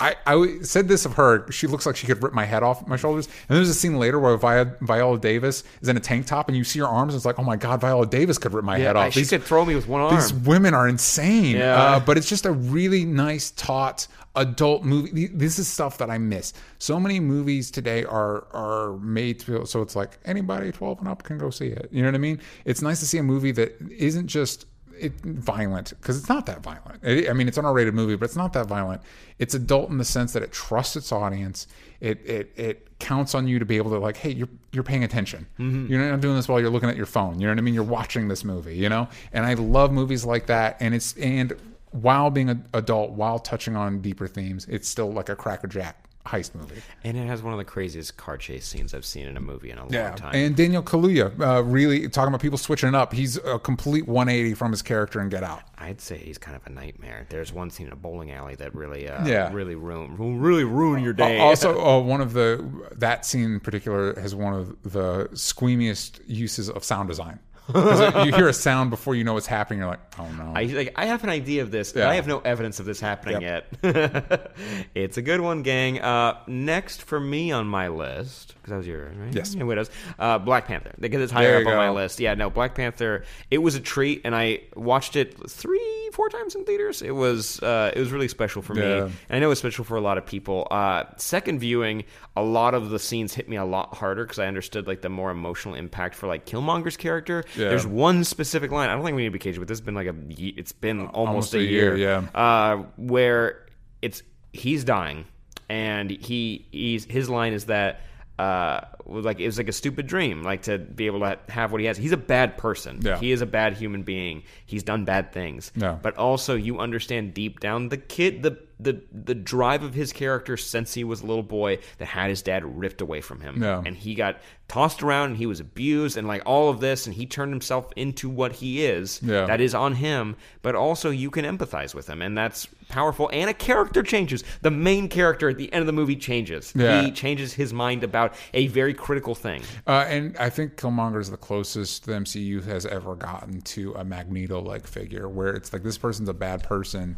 I, I said this of her. She looks like she could rip my head off my shoulders. And there's a scene later where Vi- Viola Davis is in a tank top, and you see her arms. And it's like, oh my god, Viola Davis could rip my head off. she could throw me with one arm. These women are insane. Yeah. Uh, but it's just a really nice, taut adult movie. This is stuff that I miss. So many movies today are are made to so it's like anybody 12 and up can go see it. You know what I mean? It's nice to see a movie that isn't just it, violent because it's not that violent. It- I mean, it's an R-rated movie, but it's not that violent. It's adult in the sense that it trusts its audience. It it it counts on you to be able to like, hey, you're you're paying attention. Mm-hmm. You're not doing this while you're looking at your phone. You know what I mean? You're watching this movie. You know, and I love movies like that. And it's and while being an adult, while touching on deeper themes, it's still like a crackerjack heist movie. And it has one of the craziest car chase scenes I've seen in a movie in a long time. And Daniel Kaluuya, uh, really talking about people switching it up. He's a complete 180 from his character in Get Out. I'd say he's kind of a nightmare. There's one scene in a bowling alley that really, uh, Yeah. really ruin, really ruin your day. Also, [LAUGHS] uh, one of the that scene in particular has one of the squeamiest uses of sound design. You hear a sound before you know what's happening. You're like, oh no. I like I have an idea of this, but Yeah. I have no evidence of this happening yet. [LAUGHS] it's a good one, gang. Uh, next for me on my list, because that was yours, right? Yes. Yeah, Widows. Uh, Black Panther. Because it's There higher you up on my go. list. Yeah, no, Black Panther. It was a treat, and I watched it three, four times in theaters. It was uh, it was really special for Yeah. me. And I know it's special for a lot of people. Uh, second viewing, a lot of the scenes hit me a lot harder because I understood like the more emotional impact for like Killmonger's character. Yeah. There's one specific line. I don't think we need to be caged, but this has been like a. It's been almost, Almost a, a year. year, yeah. Uh, where it's he's dying, and he he's his line is that. Uh, like it was like a stupid dream, like to be able to have what he has. He's a bad person. Yeah. He is a bad human being. He's done bad things. Yeah. But also, you understand deep down the kid, the the the drive of his character since he was a little boy that had his dad ripped away from him, Yeah. and he got tossed around and he was abused and like all of this, and he turned himself into what he is. Yeah. That is on him, but also you can empathize with him, and that's powerful. And a character changes. The main character at the end of the movie changes. Yeah. He changes his mind about a very critical thing. Uh, and I think Killmonger is the closest the MCU has ever gotten to a Magneto-like figure, where it's like this person's a bad person,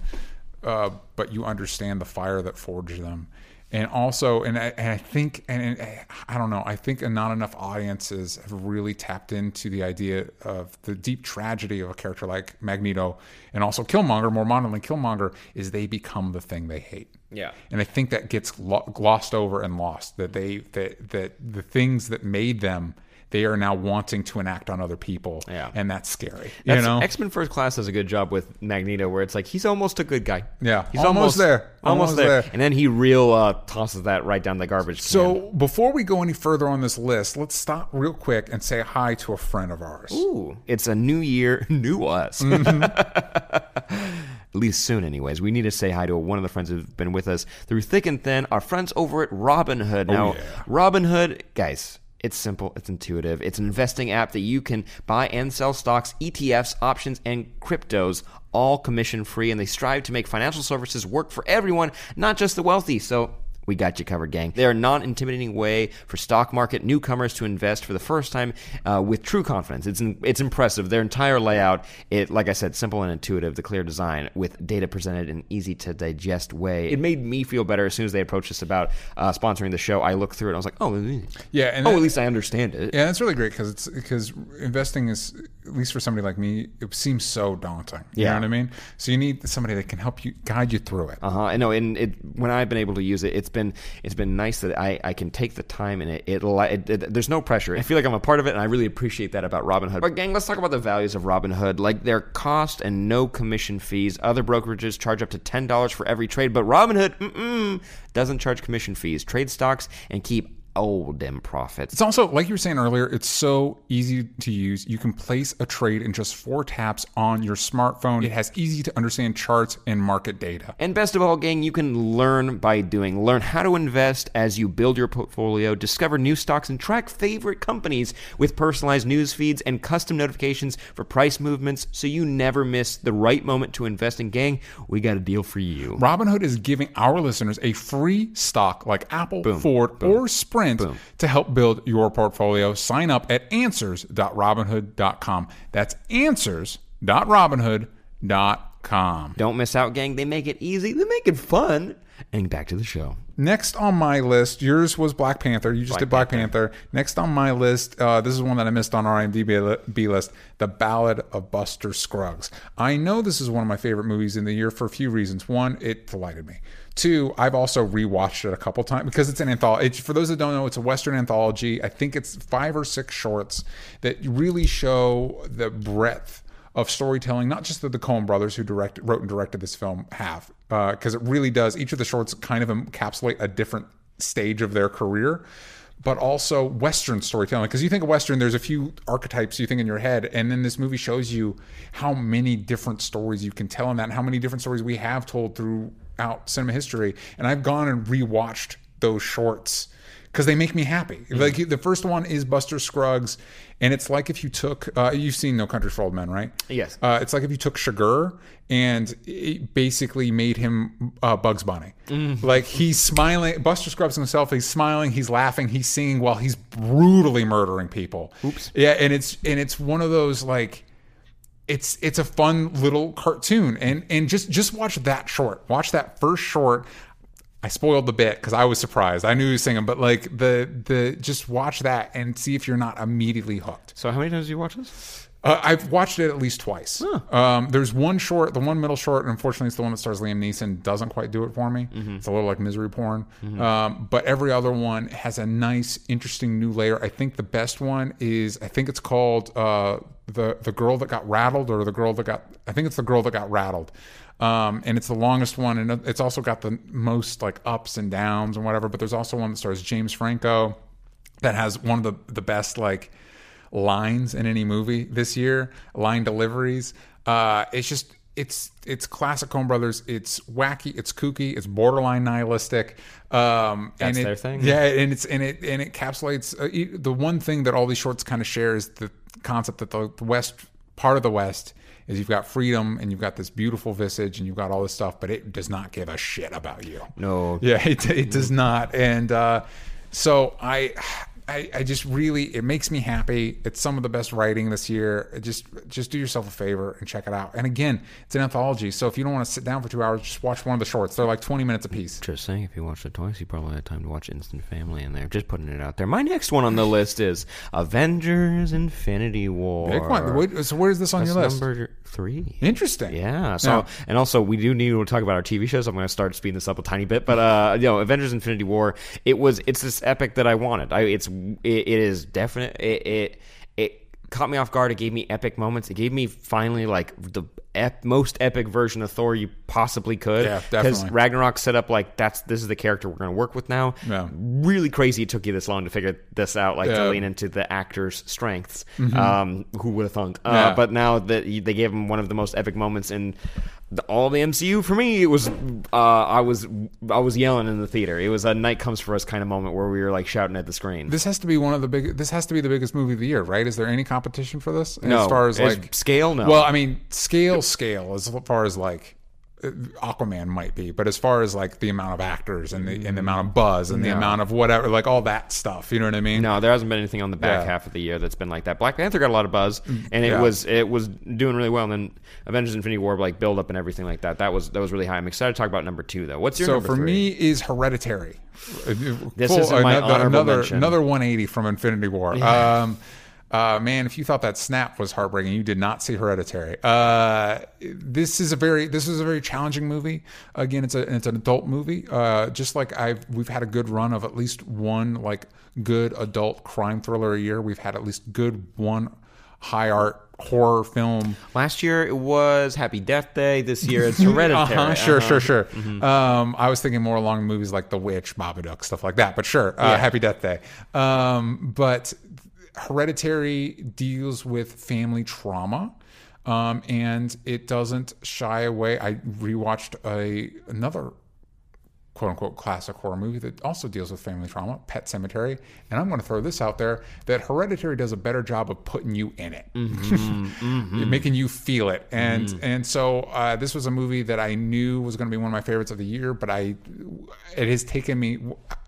uh, but you understand the fire that forged them. And also, and I, and I think, and, and I don't know, I think not enough audiences have really tapped into the idea of the deep tragedy of a character like Magneto, and also Killmonger. More modernly, Killmonger is they become the thing they hate. Yeah. And I think that gets lo- glossed over and lost. That they that that the things that made them, they are now wanting to enact on other people. Yeah. And that's scary. That's, you know. X Men First Class does a good job with Magneto, where it's like he's almost a good guy. Yeah, he's almost there. almost, Almost there. there. and then he real uh, tosses that right down the garbage. can. so before we go any further on this list, let's stop real quick and say hi to a friend of ours. Ooh, it's a new year, [LAUGHS] new us. Mm-hmm. [LAUGHS] At least soon, anyways. We need to say hi to one of the friends who've been with us through thick and thin. Our friends over at Robinhood. Now, Oh, yeah. Robinhood, guys. It's simple, it's intuitive. It's an investing app that you can buy and sell stocks, ETFs, options, and cryptos, all commission free. And they strive to make financial services work for everyone, not just the wealthy. So we got you covered, gang. They're a non intimidating way for stock market newcomers to invest for the first time uh, with true confidence. It's, it's impressive. Their entire layout, it like I said, simple and intuitive, the clear design with data presented in an easy to digest way. It made me feel better as soon as they approached us about uh, sponsoring the show. I looked through it and I was like, oh. Yeah, and oh, that- at least I understand it. Yeah, that's really great because it's because investing is at least for somebody like me, it seems so daunting. You Yeah. know what I mean? So you need somebody that can help you guide you through it. Uh huh. I know, and it when I've been able to use it, it's been it's been nice that I, I can take the time and it, it, it, it there's no pressure. I feel like I'm a part of it, and I really appreciate that about Robinhood. But gang, let's talk about the values of Robinhood, like their cost and no commission fees. Other brokerages charge up to ten dollars for every trade, but Robinhood doesn't charge commission fees. Trade stocks and keep old them profits. It's also, like you were saying earlier, it's so easy to use. You can place a trade in just four taps on your smartphone. It has easy to understand charts and market data. And best of all, gang, you can learn by doing. Learn how to invest as you build your portfolio, discover new stocks, and track favorite companies with personalized news feeds and custom notifications for price movements so you never miss the right moment to invest in. Gang, we got a deal for you. Robinhood is giving our listeners a free stock like Apple, Ford, or Sprint to help build your portfolio. Sign up at answers.robinhood.com. That's answers.robinhood.com. Don't miss out, gang. They make it easy, they make it fun. And back to the show. Next on my list, yours was Black Panther. You just did Black Panther. Next on my list, uh, this is one that I missed on our IMDb list, The Ballad of Buster Scruggs. I know this is one of my favorite movies in the year for a few reasons. One, it delighted me. Two, I've also rewatched it a couple times because it's an anthology. For those that don't know, it's a Western anthology. I think it's five or six shorts that really show the breadth of storytelling, not just that the Coen brothers who directed, wrote and directed this film have, uh, because it really does. Each of the shorts kind of encapsulate a different stage of their career, but also Western storytelling. Because you think of Western, there's a few archetypes you think in your head, and then this movie shows you how many different stories you can tell in that, and how many different stories we have told throughout cinema history. And I've gone and rewatched those shorts because they make me happy. Like the first one is Buster Scruggs, and it's like if you took uh, you've seen No Country for Old Men, right? Yes. Uh, it's like if you took Sugar and it basically made him uh, Bugs Bunny. Like he's smiling. Buster Scruggs himself. He's smiling. He's laughing. He's singing while he's brutally murdering people. Oops. Yeah, and it's and it's one of those like it's it's a fun little cartoon and and just just watch that short watch that first short i spoiled the bit because i was surprised i knew he was singing but like the the just watch that and see if you're not immediately hooked So, how many times did you watch this? uh, I've watched it at least twice. Um, there's one short, the one middle short, and unfortunately, it's the one that stars Liam Neeson. Doesn't quite do it for me. It's a little like misery porn. Um, but every other one has a nice, interesting new layer. I think the best one is I think it's called uh, the the girl that got rattled, or the girl that got. I think it's the girl that got rattled. Um, and it's the longest one, and it's also got the most like ups and downs and whatever. But there's also one that stars James Franco that has one of the the best like lines in any movie this year, line deliveries. Uh, it's just it's it's classic Coen Brothers. It's wacky, it's kooky, it's borderline nihilistic. Um, That's and it, their thing. Yeah, and it's and it and it encapsulates uh, the one thing that all these shorts kind of share is the concept that the, the West part of the West is you've got freedom and you've got this beautiful visage and you've got all this stuff, but it does not give a shit about you. No. Yeah, [LAUGHS] it, it does not. And uh, so I, I, I just really, it makes me happy. It's some of the best writing this year. Just, just do yourself a favor and check it out. And again, it's an anthology. So if you don't want to sit down for two hours, just watch one of the shorts. They're like 20 minutes a piece. Just saying, if you watched it twice, you probably had time to watch Instant Family in there. Just putting it out there. My next one on the list is Avengers Infinity War. Big one. Wait, so where is this on That's your list? number three. Interesting. Yeah. So, Now- and also we do need to talk about our TV shows. I'm going to start speeding this up a tiny bit, but uh, you know, Avengers: Infinity War. It was. It's this epic that I wanted. I. It's. It, it is definite. It, it. It caught me off guard. It gave me epic moments. It gave me finally like the ep- most epic version of Thor you possibly could. Yeah, Because. Ragnarok set up like that's this is the character we're going to work with now. Yeah. Really crazy. It took you this long to figure this out. Like Yeah. Mm-hmm. to lean into the actor's strengths. Um, who would have thunk? Uh, Yeah. But now that they gave him one of the most epic moments in the, all the MCU for me, it was uh, I was I was yelling in the theater. It was a night comes for us kind of moment where we were like shouting at the screen. This has to be one of the big. This has to be the biggest movie of the year, right? Is there any competition for this? No. as far as As like scale, no. Well, I mean, scale, scale. As far as like Aquaman might be, but as far as like the amount of actors and the and the amount of buzz and the No. amount of whatever, like all that stuff. You know what I mean? no, there hasn't been anything on the back Yeah. half of the year that's been like that. Black Panther got a lot of buzz, and it yeah. was it was doing really well. And then Avengers: Infinity War, like build up and everything like that. That was that was really high. I'm excited to talk about number two though. What's your So for three? me is Hereditary. This my another, another, another 180 from Infinity War. Um, uh, man, if you thought that snap was heartbreaking, you did not see Hereditary. Uh, this is a very this is a very challenging movie. Again, it's a it's an adult movie. Uh, just like I've we've had a good run of at least one like good adult crime thriller a year. We've had at least good one high art horror film. Last year it was Happy Death Day. This year it's Hereditary. [LAUGHS] Uh-huh, sure, Uh-huh. sure, sure. Um, I was thinking more along movies like The Witch, Babadook, stuff like that. But sure, uh, Yeah. Happy Death Day. Um, but Hereditary deals with family trauma. Um, and it doesn't shy away. I rewatched a another quote unquote classic horror movie that also deals with family trauma, Pet Sematary. And I'm going to throw this out there that Hereditary does a better job of putting you in it, [LAUGHS] making you feel it. And and so uh, this was a movie that I knew was going to be one of my favorites of the year, but I it has taken me.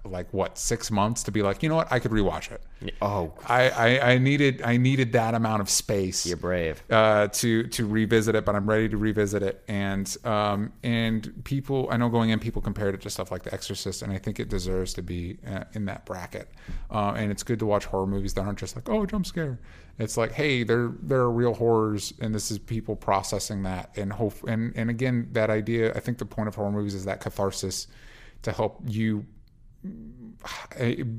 Like what six months to be like, you know what, I could rewatch it. Oh, I, I, I needed I needed that amount of space. you're brave. Uh, to to revisit it, but I'm ready to revisit it. And um, and people, I know going in, people compared it to stuff like The Exorcist, and I think it deserves to be uh, in that bracket. Uh, and it's good to watch horror movies that aren't just like, oh, jump scare. It's like, hey, there there are real horrors, and this is people processing that, and hope. And and again, that idea. I think the point of horror movies is that catharsis to help you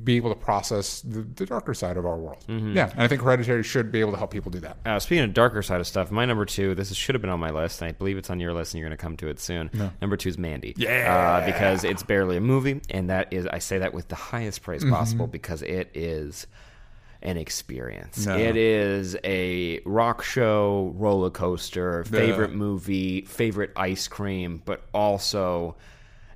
be able to process the, the darker side of our world. Yeah, and I think Hereditary should be able to help people do that. Uh, speaking of darker side of stuff, my number two, this is, should have been on my list, and I believe it's on your list, and you're going to come to it soon. Number two is Mandy. Yeah. Uh, because it's barely a movie, and that is, I say that with the highest praise possible because it is an experience. No. It is a rock show, roller coaster, favorite movie, favorite ice cream, but also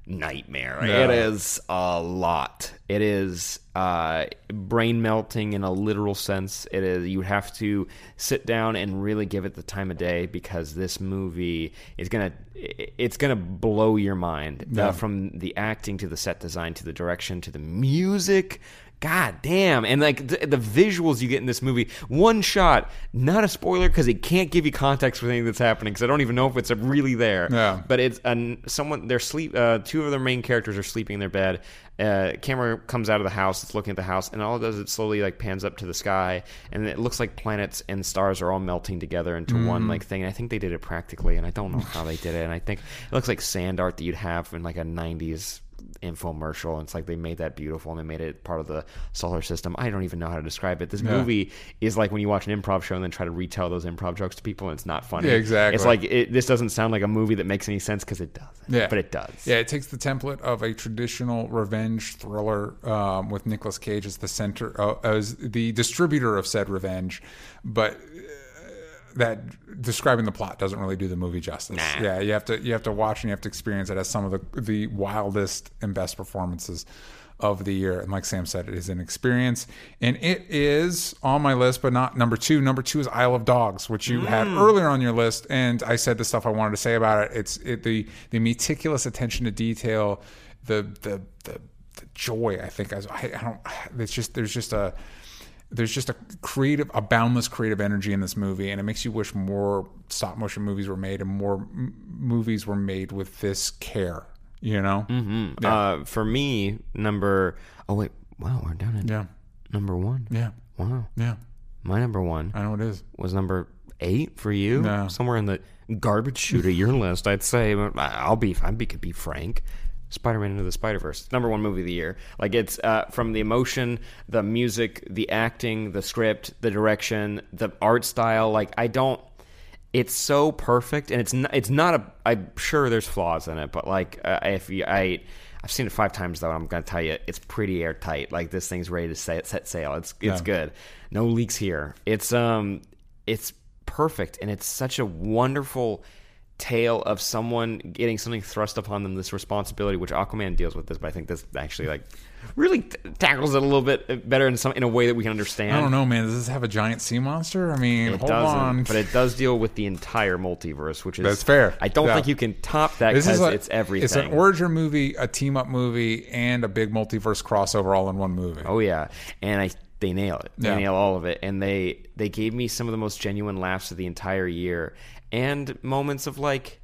nightmare. Yeah. It is a lot. It is uh, brain melting in a literal sense. It is. You have to sit down and really give it the time of day because this movie is gonna. It's gonna blow your mind Yeah. uh, from the acting to the set design to the direction to the music. God damn. And like the, the visuals you get in this movie, one shot, not a spoiler because it can't give you context for anything that's happening because I don't even know if it's really there. Yeah. But it's an, someone, they're sleep, uh, two of their main characters are sleeping in their bed. Uh, camera comes out of the house, it's looking at the house, and all it does, it slowly like pans up to the sky, and it looks like planets and stars are all melting together into one like thing. And I think they did it practically, and I don't know how they did it. And I think it looks like sand art that you'd have in like a 90s infomercial. And it's like they made that beautiful and they made it part of the solar system. I don't even know how to describe it. This movie is like when you watch an improv show and then try to retell those improv jokes to people, and it's not funny. Yeah, exactly. It's like it, this doesn't sound like a movie that makes any sense because it doesn't. Yeah, but it does. Yeah, it takes the template of a traditional revenge thriller um, with Nicolas Cage as the center, uh, as the distributor of said revenge, but uh, that describing the plot doesn't really do the movie justice. Nah. Yeah, you have to you have to watch and you have to experience it as some of the the wildest and best performances of the year. And like Sam said, it is an experience, and it is on my list, but not number two. Number two is Isle of Dogs, which you had mm. earlier on your list, and I said the stuff I wanted to say about it. It's it, the the meticulous attention to detail, the the the, the joy. I think I, I don't. It's just there's just a there's just a creative, a boundless creative energy in this movie, and it makes you wish more stop motion movies were made and more m- movies were made with this care. You know? Mm-hmm. Yeah. Uh, for me, number. Oh wait, wow, we're down at yeah. number one. Yeah. Wow, Yeah. my number one I know it is. was number eight for you. No. Somewhere in the garbage chute of your [LAUGHS] list, I'd say. I'll be. I could be frank. Spider-Man into the Spider-Verse, number one movie of the year. Like it's uh, from the emotion, the music, the acting, the script, the direction, the art style. Like I don't. It's so perfect, and it's not. It's not a. I'm sure there's flaws in it, but like uh, if you, I. I've seen it five times though. And I'm gonna tell you, it's pretty airtight. Like this thing's ready to set, set sail. It's it's Yeah. good. No leaks here. It's um, it's perfect, and it's such a wonderful tale of someone getting something thrust upon them. This responsibility, which Aquaman deals with this, but I think this actually like really t- tackles it a little bit better in some in a way that we can understand. I don't know, man. Does this have a giant sea monster? I mean, It hold on. but it does deal with the entire multiverse, which is That's fair. I don't Yeah. think you can top that because it's everything. It's an origin movie, a team up movie, and a big multiverse crossover all in one movie. Oh yeah, and I they nail it. They Yeah. nail all of it, and they they gave me some of the most genuine laughs of the entire year, and moments of like.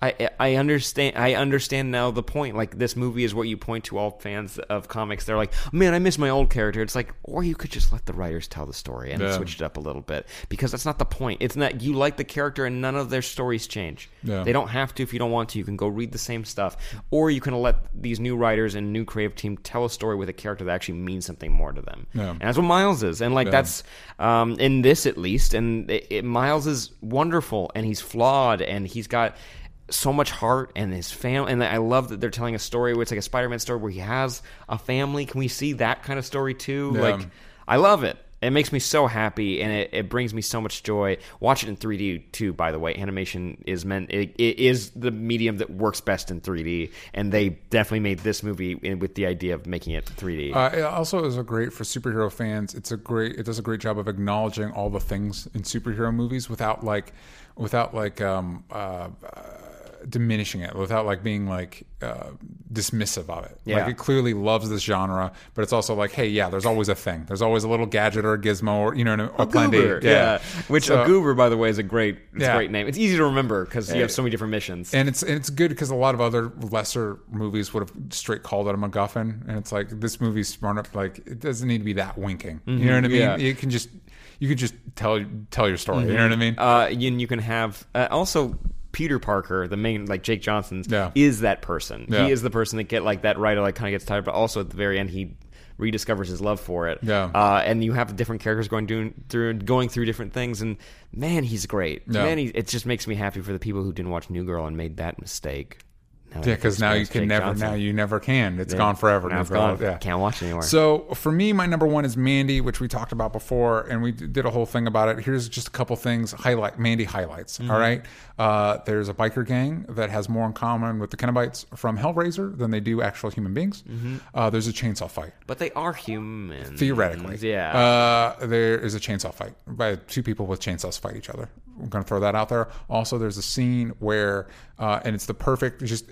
I I understand I understand now the point. Like this movie is what you point to all fans of comics. They're like, man, I miss my old character. It's like, or you could just let the writers tell the story and Yeah. switch it up a little bit because that's not the point. It's not you like the character and none of their stories change. Yeah. They don't have to if you don't want to. You can go read the same stuff, or you can let these new writers and new creative team tell a story with a character that actually means something more to them. Yeah. And that's what Miles is, and like that's um, in this at least. And it, it, Miles is wonderful, and he's flawed, and he's got so much heart and his family. And I love that they're telling a story where it's like a Spider-Man story where he has a family. Can we see that kind of story too? Yeah. Like, I love it. It makes me so happy, and it, it brings me so much joy. Watch it in 3D too. By the way, animation is meant it, it is the medium that works best in 3D, and they definitely made this movie with the idea of making it 3D. Uh, it also is a great for superhero fans. It's a great. It does a great job of acknowledging all the things in superhero movies without like, without like um, uh, uh, diminishing it, without like being like uh, dismissive of it. Yeah. Like it clearly loves this genre, but it's also like, hey, yeah, there's always a thing. There's always a little gadget or a gizmo or you know, a, a plan. Goober, yeah. Which So- a goober, by the way, is a great, it's Yeah. a great name. It's easy to remember because you have so many different missions. And it's and it's good because a lot of other lesser movies would have straight called it a MacGuffin, and it's like this movie's smart enough. Like it doesn't need to be that winking. You know what I mean? Mm-hmm. yeah. You can just you can just tell tell your story. You know what I mean? uh, and you can have uh, also Peter Parker, the main like Jake Johnson's, Yeah. is that person. Yeah. He is the person that get like that writer like kind of gets tired, but also at the very end he rediscovers his love for it. Yeah. Uh, and you have different characters going doing through going through different things, and man, he's great. Yeah. Man, he, it just makes me happy for the people who didn't watch New Girl and made that mistake. Yeah, because now you can never. Johnson. Now you never can. It's gone forever. Now it's gone. Yeah. Can't watch anymore. So for me, my number one is Mandy, which we talked about before, and we did a whole thing about it. Here's just a couple things. Highlight Mandy highlights. Mm-hmm. all right, uh, there's a biker gang that has more in common with the Cenobites from Hellraiser than they do actual human beings. Mm-hmm. Uh, there's a chainsaw fight. but they are human. Theoretically, yeah. Uh, there is a chainsaw fight by two people with chainsaws fight each other. I'm going to throw that out there. Also, there's a scene where, uh, and it's the perfect just.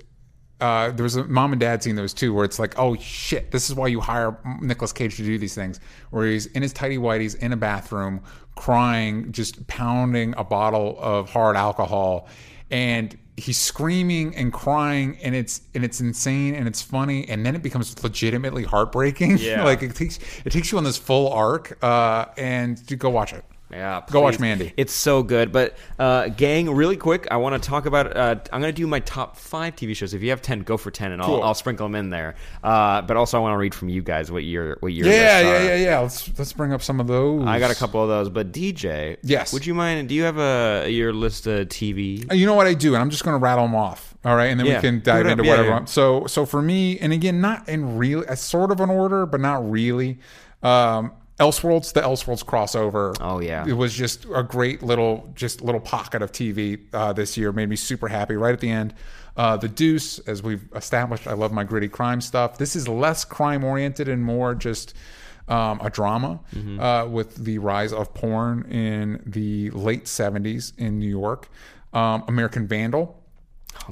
Uh, there was a mom and dad scene. There was two where it's like, oh shit, this is why you hire Nicolas Cage to do these things. Where he's in his tidy whities in a bathroom, crying, just pounding a bottle of hard alcohol, and he's screaming and crying, and it's and it's insane and it's funny, and then it becomes legitimately heartbreaking. [LAUGHS] Yeah. like it takes it takes you on this full arc, uh, and go watch it. Yeah, Go watch. Mandy. It's so good. But uh, gang, really quick, I want to talk about. Uh, I'm going to do my top five TV shows. If you have ten, go for ten, and I'll, Cool. I'll sprinkle them in there. Uh, but also, I want to read from you guys what your what your Yeah, yeah, yeah, yeah. Let's let's bring up some of those. I got a couple of those. But DJ, Yes. would you mind? Do you have a your list of TV? You know what I do, and I'm just going to rattle them off. All right, and then Yeah. we can dive into Yeah, whatever. yeah. So, so for me, and again, not in real, uh, sort of an order, but not really. Um, Elseworlds, the Elseworlds crossover. Oh, yeah. it was just a great little, just little pocket of TV uh, this year. Made me super happy. Right at the end, uh, the Deuce, as we've established, I love my gritty crime stuff. This is less crime oriented and more just. Um, a drama Mm-hmm. uh, with the rise of porn in the late 70s in New York. Um, American Vandal,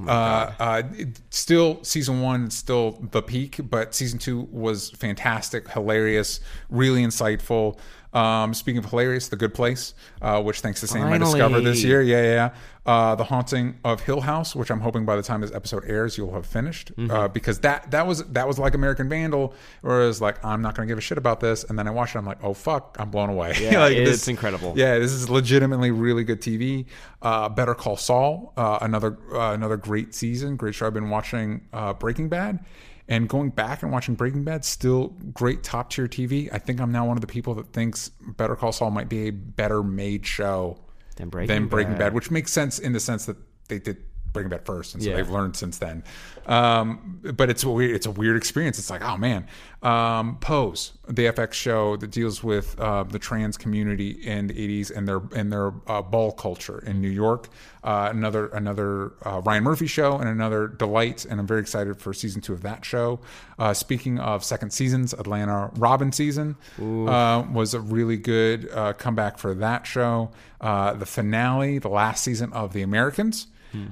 uh, uh, still season one, still the peak, but season two was fantastic, hilarious, really insightful. Um, speaking of hilarious, The Good Place, uh, which thanks to Sam I discovered this year. Yeah, yeah. yeah. Uh, the Haunting of Hill House, which I'm hoping by the time this episode airs, you'll have finished, uh, because that that was that was like American Vandal, whereas like I'm not going to give a shit about this, and then I watched it, I'm like, oh fuck, I'm blown away. [LAUGHS] Yeah, like, it's incredible. Yeah, this is legitimately really good TV. Uh, Better Call Saul, uh, another uh, another great season, great show. I've been watching uh, Breaking Bad, and going back and watching Breaking Bad, still great top tier TV. I think I'm now one of the people that thinks Better Call Saul might be a better made show Than Breaking than Breaking Bad. Bad, which makes sense in the sense that they did Breaking Bad first, and so Yeah. they've learned since then. Um, but it's a weird, it's a weird experience. It's like, oh man, um, Pose, the FX show that deals with uh, the trans community in the '80s and their and their uh, ball culture in New York. Uh, another another uh, Ryan Murphy show and another delight, and I'm very excited for season two of that show. Uh, speaking of second seasons, Atlanta Robbin' Season uh, was a really good uh, comeback for that show. Uh, the finale, the last season of The Americans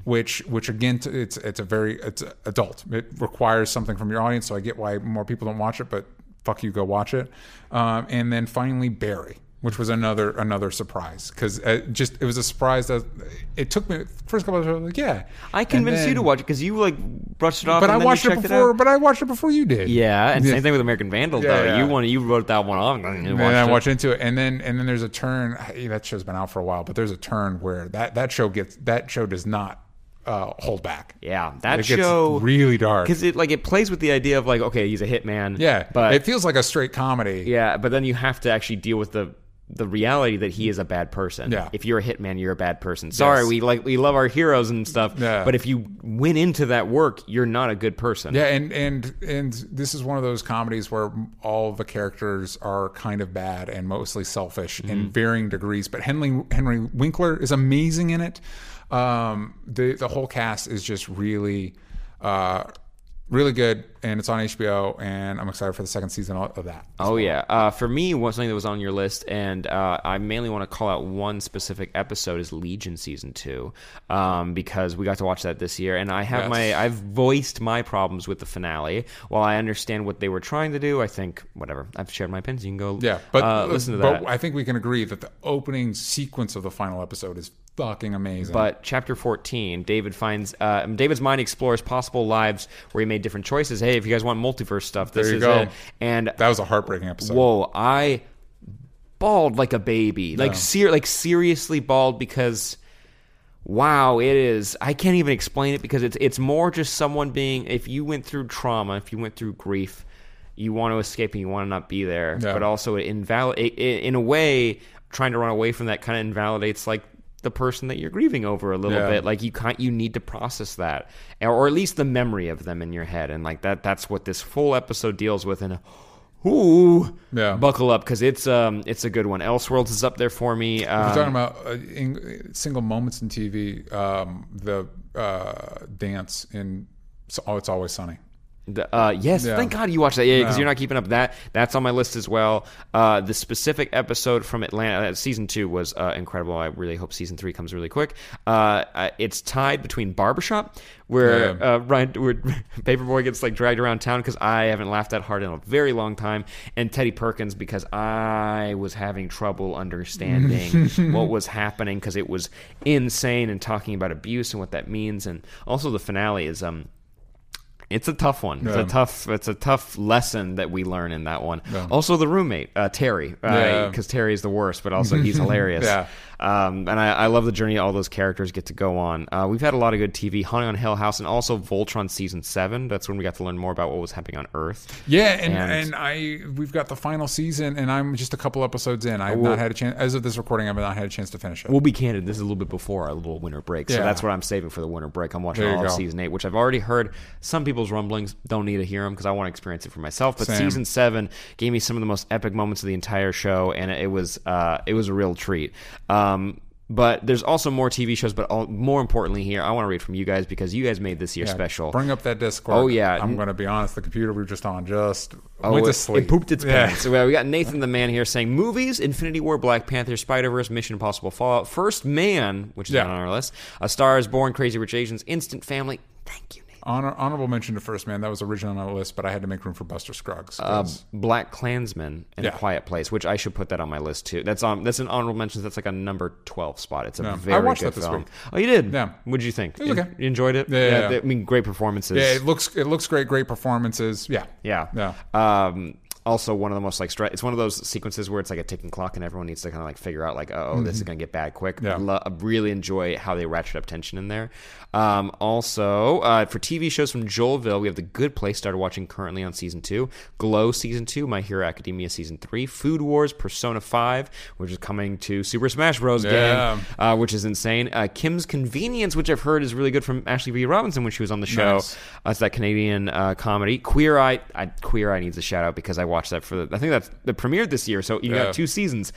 which which again it's it's a very it's adult. It requires something from your audience so i get why more people don't watch it but fuck you go watch it. Um, and then finally barry which was another another surprise because it just it was a surprise that it took me first couple of episodes, like yeah I convinced you to watch it because you like brushed it off. but i then watched it before out. but i watched it before you did Yeah, and Yeah. same thing with American Vandal. Yeah, though yeah. you want you wrote that one off. And and watched then I it. watch into it, and then and then there's a turn. hey, That show's been out for a while, but there's a turn where that that show gets that show does not uh, hold back. Yeah, that It show really dark. because it like it plays with the idea of like okay, he's a hitman. Yeah, but it feels like a straight comedy. yeah, but then you have to actually deal with the the reality that he is a bad person. Yeah. if you're a hitman, you're a bad person. Sorry, Yes. we like we love our heroes and stuff. Yeah. but if you went into that work, you're not a good person. Yeah, and and and this is one of those comedies where all the characters are kind of bad and mostly selfish Mm-hmm. in varying degrees. But Henry Henry Winkler is amazing in it. Um, the the whole cast is just really. Uh, really good, and it's on HBO, and I'm excited for the second season of that. Oh yeah, uh, for me, was something that was on your list, and uh, I mainly want to call out one specific episode is Legion season two, um, because we got to watch that this year, and I have Yes. my I've voiced my problems with the finale. While I understand what they were trying to do, I think whatever I've shared my opinions. You can go Yeah, but uh, listen to but that. I think we can agree that the opening sequence of the final episode is fucking amazing. But chapter 14, David finds uh, David's mind explores possible lives where he made different choices. Hey, if you guys want multiverse stuff, this There you is go. it. And that was a heartbreaking episode. whoa, I bawled like a baby, like ser- like seriously bawled because wow, it is. I can't even explain it because it's it's more just someone being. If you went through trauma, if you went through grief, you want to escape and you want to not be there, Yeah. but also it invalid in a way. Trying to run away from that kind of invalidates like the person that you're grieving over a little Yeah. bit. Like you can't, you need to process that, or at least the memory of them in your head, and like that. That's what this full episode deals with. And ooh, Yeah. buckle up because it's um it's a good one. Elseworlds is up there for me. If you're talking Um, about uh, in, single moments in TV, um, the uh, dance in so, Oh, It's Always Sunny. The, uh, yes, Yeah. thank God you watched that. Yeah, because Yeah. you're not keeping up. That that's on my list as well. Uh, the specific episode from Atlanta, uh, season two was uh, incredible. I really hope season three comes really quick. Uh, uh, it's tied between Barbershop, where Yeah. uh, Ryan, where [LAUGHS] Paperboy gets like dragged around town because I haven't laughed that hard in a very long time, and Teddy Perkins because I was having trouble understanding [LAUGHS] what was happening because it was insane and talking about abuse and what that means, and also the finale is um it's a tough one. It's a tough. It's a tough lesson that we learn in that one. Yeah. Also, the roommate uh, Terry, Yeah. because Terry is the worst, but also [LAUGHS] he's hilarious. Yeah. Um, and I, I love the journey all those characters get to go on. Uh, we've had a lot of good TV. Hunting on Hill House and also Voltron season seven. That's when we got to learn more about what was happening on Earth. Yeah, and, And- and I we've got the final season, and I'm just a couple episodes in. I've not had a chance as of this recording. I've not had a chance to finish it. We'll be candid. This is a little bit before our little winter break, so Yeah. that's what I'm saving for the winter break. I'm watching all of season eight, which I've already heard some people's rumblings. Don't need to hear them because I want to experience it for myself. But Same. season seven gave me some of the most epic moments of the entire show, and it was uh, it was a real treat. Um, Um, but there's also more TV shows. But all, more importantly, here I want to read from you guys because you guys made this year Yeah, special. Bring up that Discord. Oh, yeah. I'm going to be honest. The computer we were just on just Oh, went to it, sleep. it pooped its Yeah. pants. [LAUGHS] Well, we got Nathan the Man here saying movies: Infinity War, Black Panther, Spider Verse, Mission Impossible, Fallout, First Man, which is Yeah. not on our list, A Star Is Born, Crazy Rich Asians, Instant Family. Thank you. Honor, honorable mention to First Man. That was originally on my list, but I had to make room for Buster Scruggs. Uh, Black Klansman and Yeah. A Quiet Place, which I should put that on my list too. That's on. That's an honorable mention. That's like a number twelve spot. It's a Yeah. I very watched good that this film. week. Oh, you did? Yeah. What did you think? was You- okay. You enjoyed it? Yeah, yeah, yeah. I mean, great performances. yeah, it looks it looks great. Great performances. Yeah, Yeah. yeah. Um, also, one of the most like it's one of those sequences where it's like a ticking clock, and everyone needs to kind of like figure out like, oh, this is gonna get bad quick. Mm-hmm. Yeah. Lo- really enjoy how they ratchet up tension in there. Um, also, uh, for TV shows from Joelville, we have The Good Place started watching currently on season two, Glow season two, My Hero Academia season three, Food Wars, Persona Five, which is coming to Super Smash Bros. Yeah. game, uh, which is insane. Uh, Kim's Convenience, which I've heard is really good from Ashley V. Robinson when she was on the show. Nice. Uh, it's that Canadian uh, comedy. Queer Eye, I, Queer Eye needs a shout out because I watched that for the. I think that's the premiere this year, so you Yeah. got two seasons.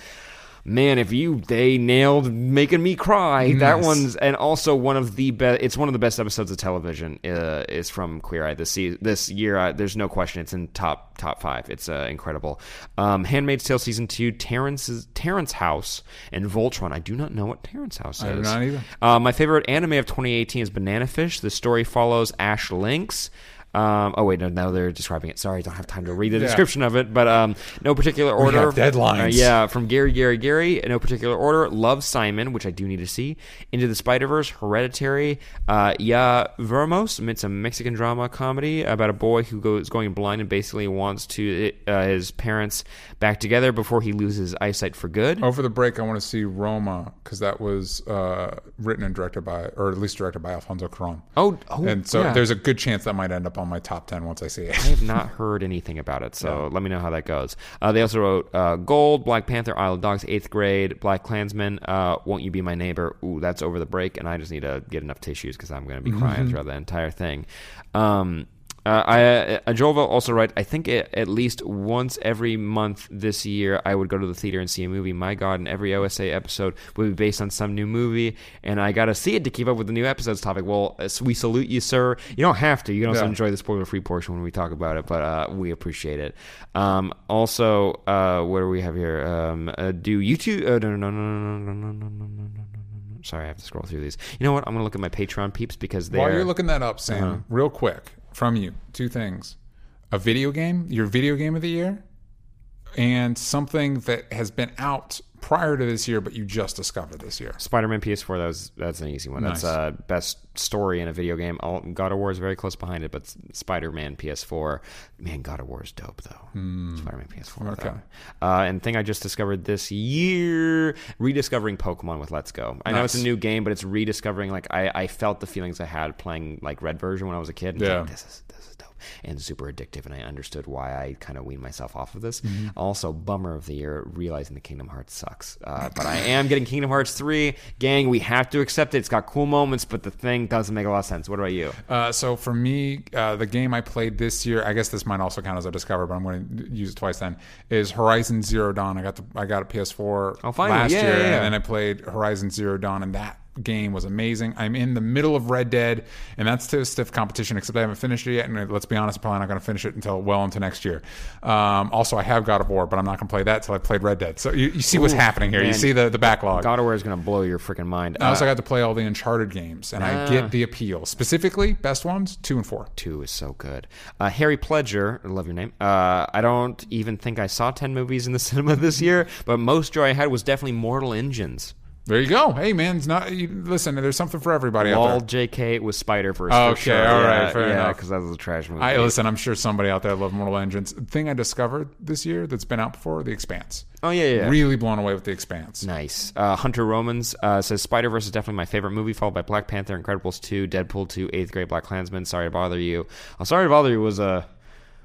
Man, if you they nailed making me cry. That one's and also one of the best. It's one of the best episodes of television. Uh, is from Queer Eye this se- this year. Uh, there's no question. It's in top top five. It's uh, incredible. Um, Handmaid's Tale season two. Terrence's Terrence House and Voltron. I do not know what Terrence House I do is. not either. Uh, my favorite anime of 2018 is Banana Fish. The story follows Ash Lynx. Um, oh wait, no, no, they're describing it. Sorry, I don't have time to read the Yeah. description of it. But um, no particular order. have deadlines. Uh, yeah, from Gary, Gary, Gary. No particular order. Love Simon, which I do need to see. Into the Spider Verse, Hereditary. Uh, Ya Veremos. It's a Mexican drama comedy about a boy who goes going blind and basically wants to uh, his parents back together before he loses eyesight for good. Over the break, I want to see Roma because that was uh, written and directed by, or at least directed by Alfonso Cuarón. Oh, oh, and so yeah. there's a good chance that might end up on my top ten once I see it. I have not heard anything about it, so let me know how that goes. Uh, they also wrote uh, Gold, Black Panther, Isle of Dogs, Eighth Grade, Black Klansman, uh, Won't You Be My Neighbor? Ooh, that's over the break, and I just need to get enough tissues because I'm going to be crying throughout the entire thing. Um, Uh, I uh, will also write. I think it, at least once every month this year, I would go to the theater and see a movie. My God, and every OSA episode would be based on some new movie, and I got to see it to keep up with the new episodes topic. Well, uh, we salute you, sir. You don't have to. You can also Yeah. enjoy the spoiler-free portion when we talk about it, but uh, we appreciate it. Um, also, uh, what do we have here? Um, uh, do YouTube? Uh, no, no, no, no, no, no, no, no, no, no, no, no. Sorry, I have to scroll through these. You know what? I'm gonna look at my Patreon peeps because they're While you're looking that up, Sam, Uh-huh. real quick from you, two things: a video game, your video game of the year, and something that has been out prior to this year, but you just discovered this year. Spider-Man PS4. That was that's an easy one. That's Nice. uh, best story in a video game. All, God of War is very close behind it, but Spider-Man PS4. Man, God of War is dope though. Spider-Man PS4. Hmm. Okay. Uh, and thing I just discovered this year, rediscovering Pokemon with Let's Go. I know it's a new game, but it's rediscovering. Like I, I felt the feelings I had playing like Red version when I was a kid. And Yeah. like, this is this is dope and super addictive, and I understood why I kind of weaned myself off of this. Mm-hmm. Also, bummer of the year, realizing the Kingdom Hearts sucks. Uh, but I am getting Kingdom Hearts three. Gang, we have to accept it. It's got cool moments, but the thing doesn't make a lot of sense. What about you? Uh, so for me, uh, the game I played this year, I guess this might also count as a discover, but I'm going to use it twice. Then is Horizon Zero Dawn. I got the I got a PS4 Oh, last Yeah, year, yeah, yeah. and then I played Horizon Zero Dawn, and that game was amazing. I'm in the middle of Red Dead, and that's still stiff competition. Except I haven't finished it yet, and let's be honest, I'm probably not going to finish it until well into next year. Um, also, I have God of War, but I'm not going to play that till I played Red Dead. So you, you see what's Ooh, happening here. You see the the backlog. God of War is gonna blow your freaking mind. I also Uh, got to play all the Uncharted games, and I get the appeal. Specifically, best ones two and four. Two is so good. Uh, Harry Pledger, I love your name. Uh, I don't even think I saw 10 movies in the [LAUGHS] cinema this year, but most joy I had was definitely Mortal Engines. There you go. Hey, man, it's not. You, listen, there's something for everybody Lol out there. JK was Spider Verse. Okay, for sure. all right, yeah, fair yeah, enough. because that was a trash movie. I listen. I'm sure somebody out there loved Mortal Engines. Thing I discovered this year that's been out before: The Expanse. oh, yeah, yeah. Really blown away with The Expanse. Nice. Uh, Hunter Romans uh, says Spider Verse is definitely my favorite movie, followed by Black Panther, Incredibles 2, Deadpool 2, Eighth Grade Black Klansman. Sorry to bother you. Oh, sorry to bother you was a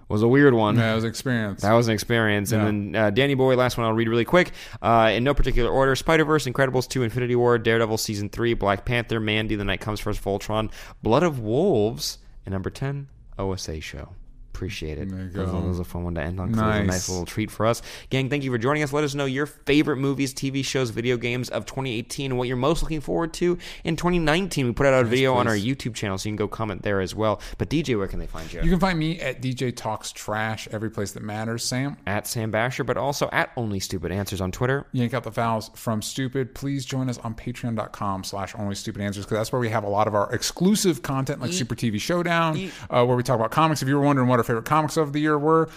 was a weird one. That was an experience. That was an experience. And then uh, Danny Boy, last one I'll read really quick. Uh, in no particular order Spider Verse, Incredibles 2, Infinity War, Daredevil Season 3, Black Panther, Mandy, The Night Comes for Us, Voltron, Blood of Wolves, and number 10, OSA Show. Appreciate it. There you go. that was a fun one to end on. 'cause It was a Nice. nice little treat for us. Gang, thank you for joining us. Let us know your favorite movies, TV shows, video games of 2018 and what you're most looking forward to in 2019. We put out a video on our. YouTube channel, so you can go comment there as well. But DJ, where can they find you? you can find me at DJ Talks Trash every place that matters. Sam, at Sam Bashor, but also at Only Stupid Answers on Twitter. yank out the vowels from stupid. Please join us on patreon.com slash only stupid answers because that's where we have a lot of our exclusive content like Super TV Showdown, uh, where we talk about comics. If you were wondering what our favorite comics of the year were,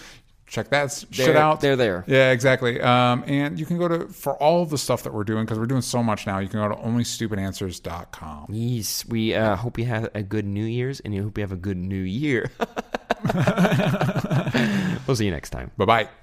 check that shit They're- out. they're there. Yeah, exactly. Um, and you can go to, for all the stuff that we're doing, because we're doing so much now, you can go to onlystupidanswers.com. Yes, we uh, hope you have a good New Year's, and you hope you have a good New Year. [LAUGHS] [LAUGHS] we'll see you next time. Bye bye.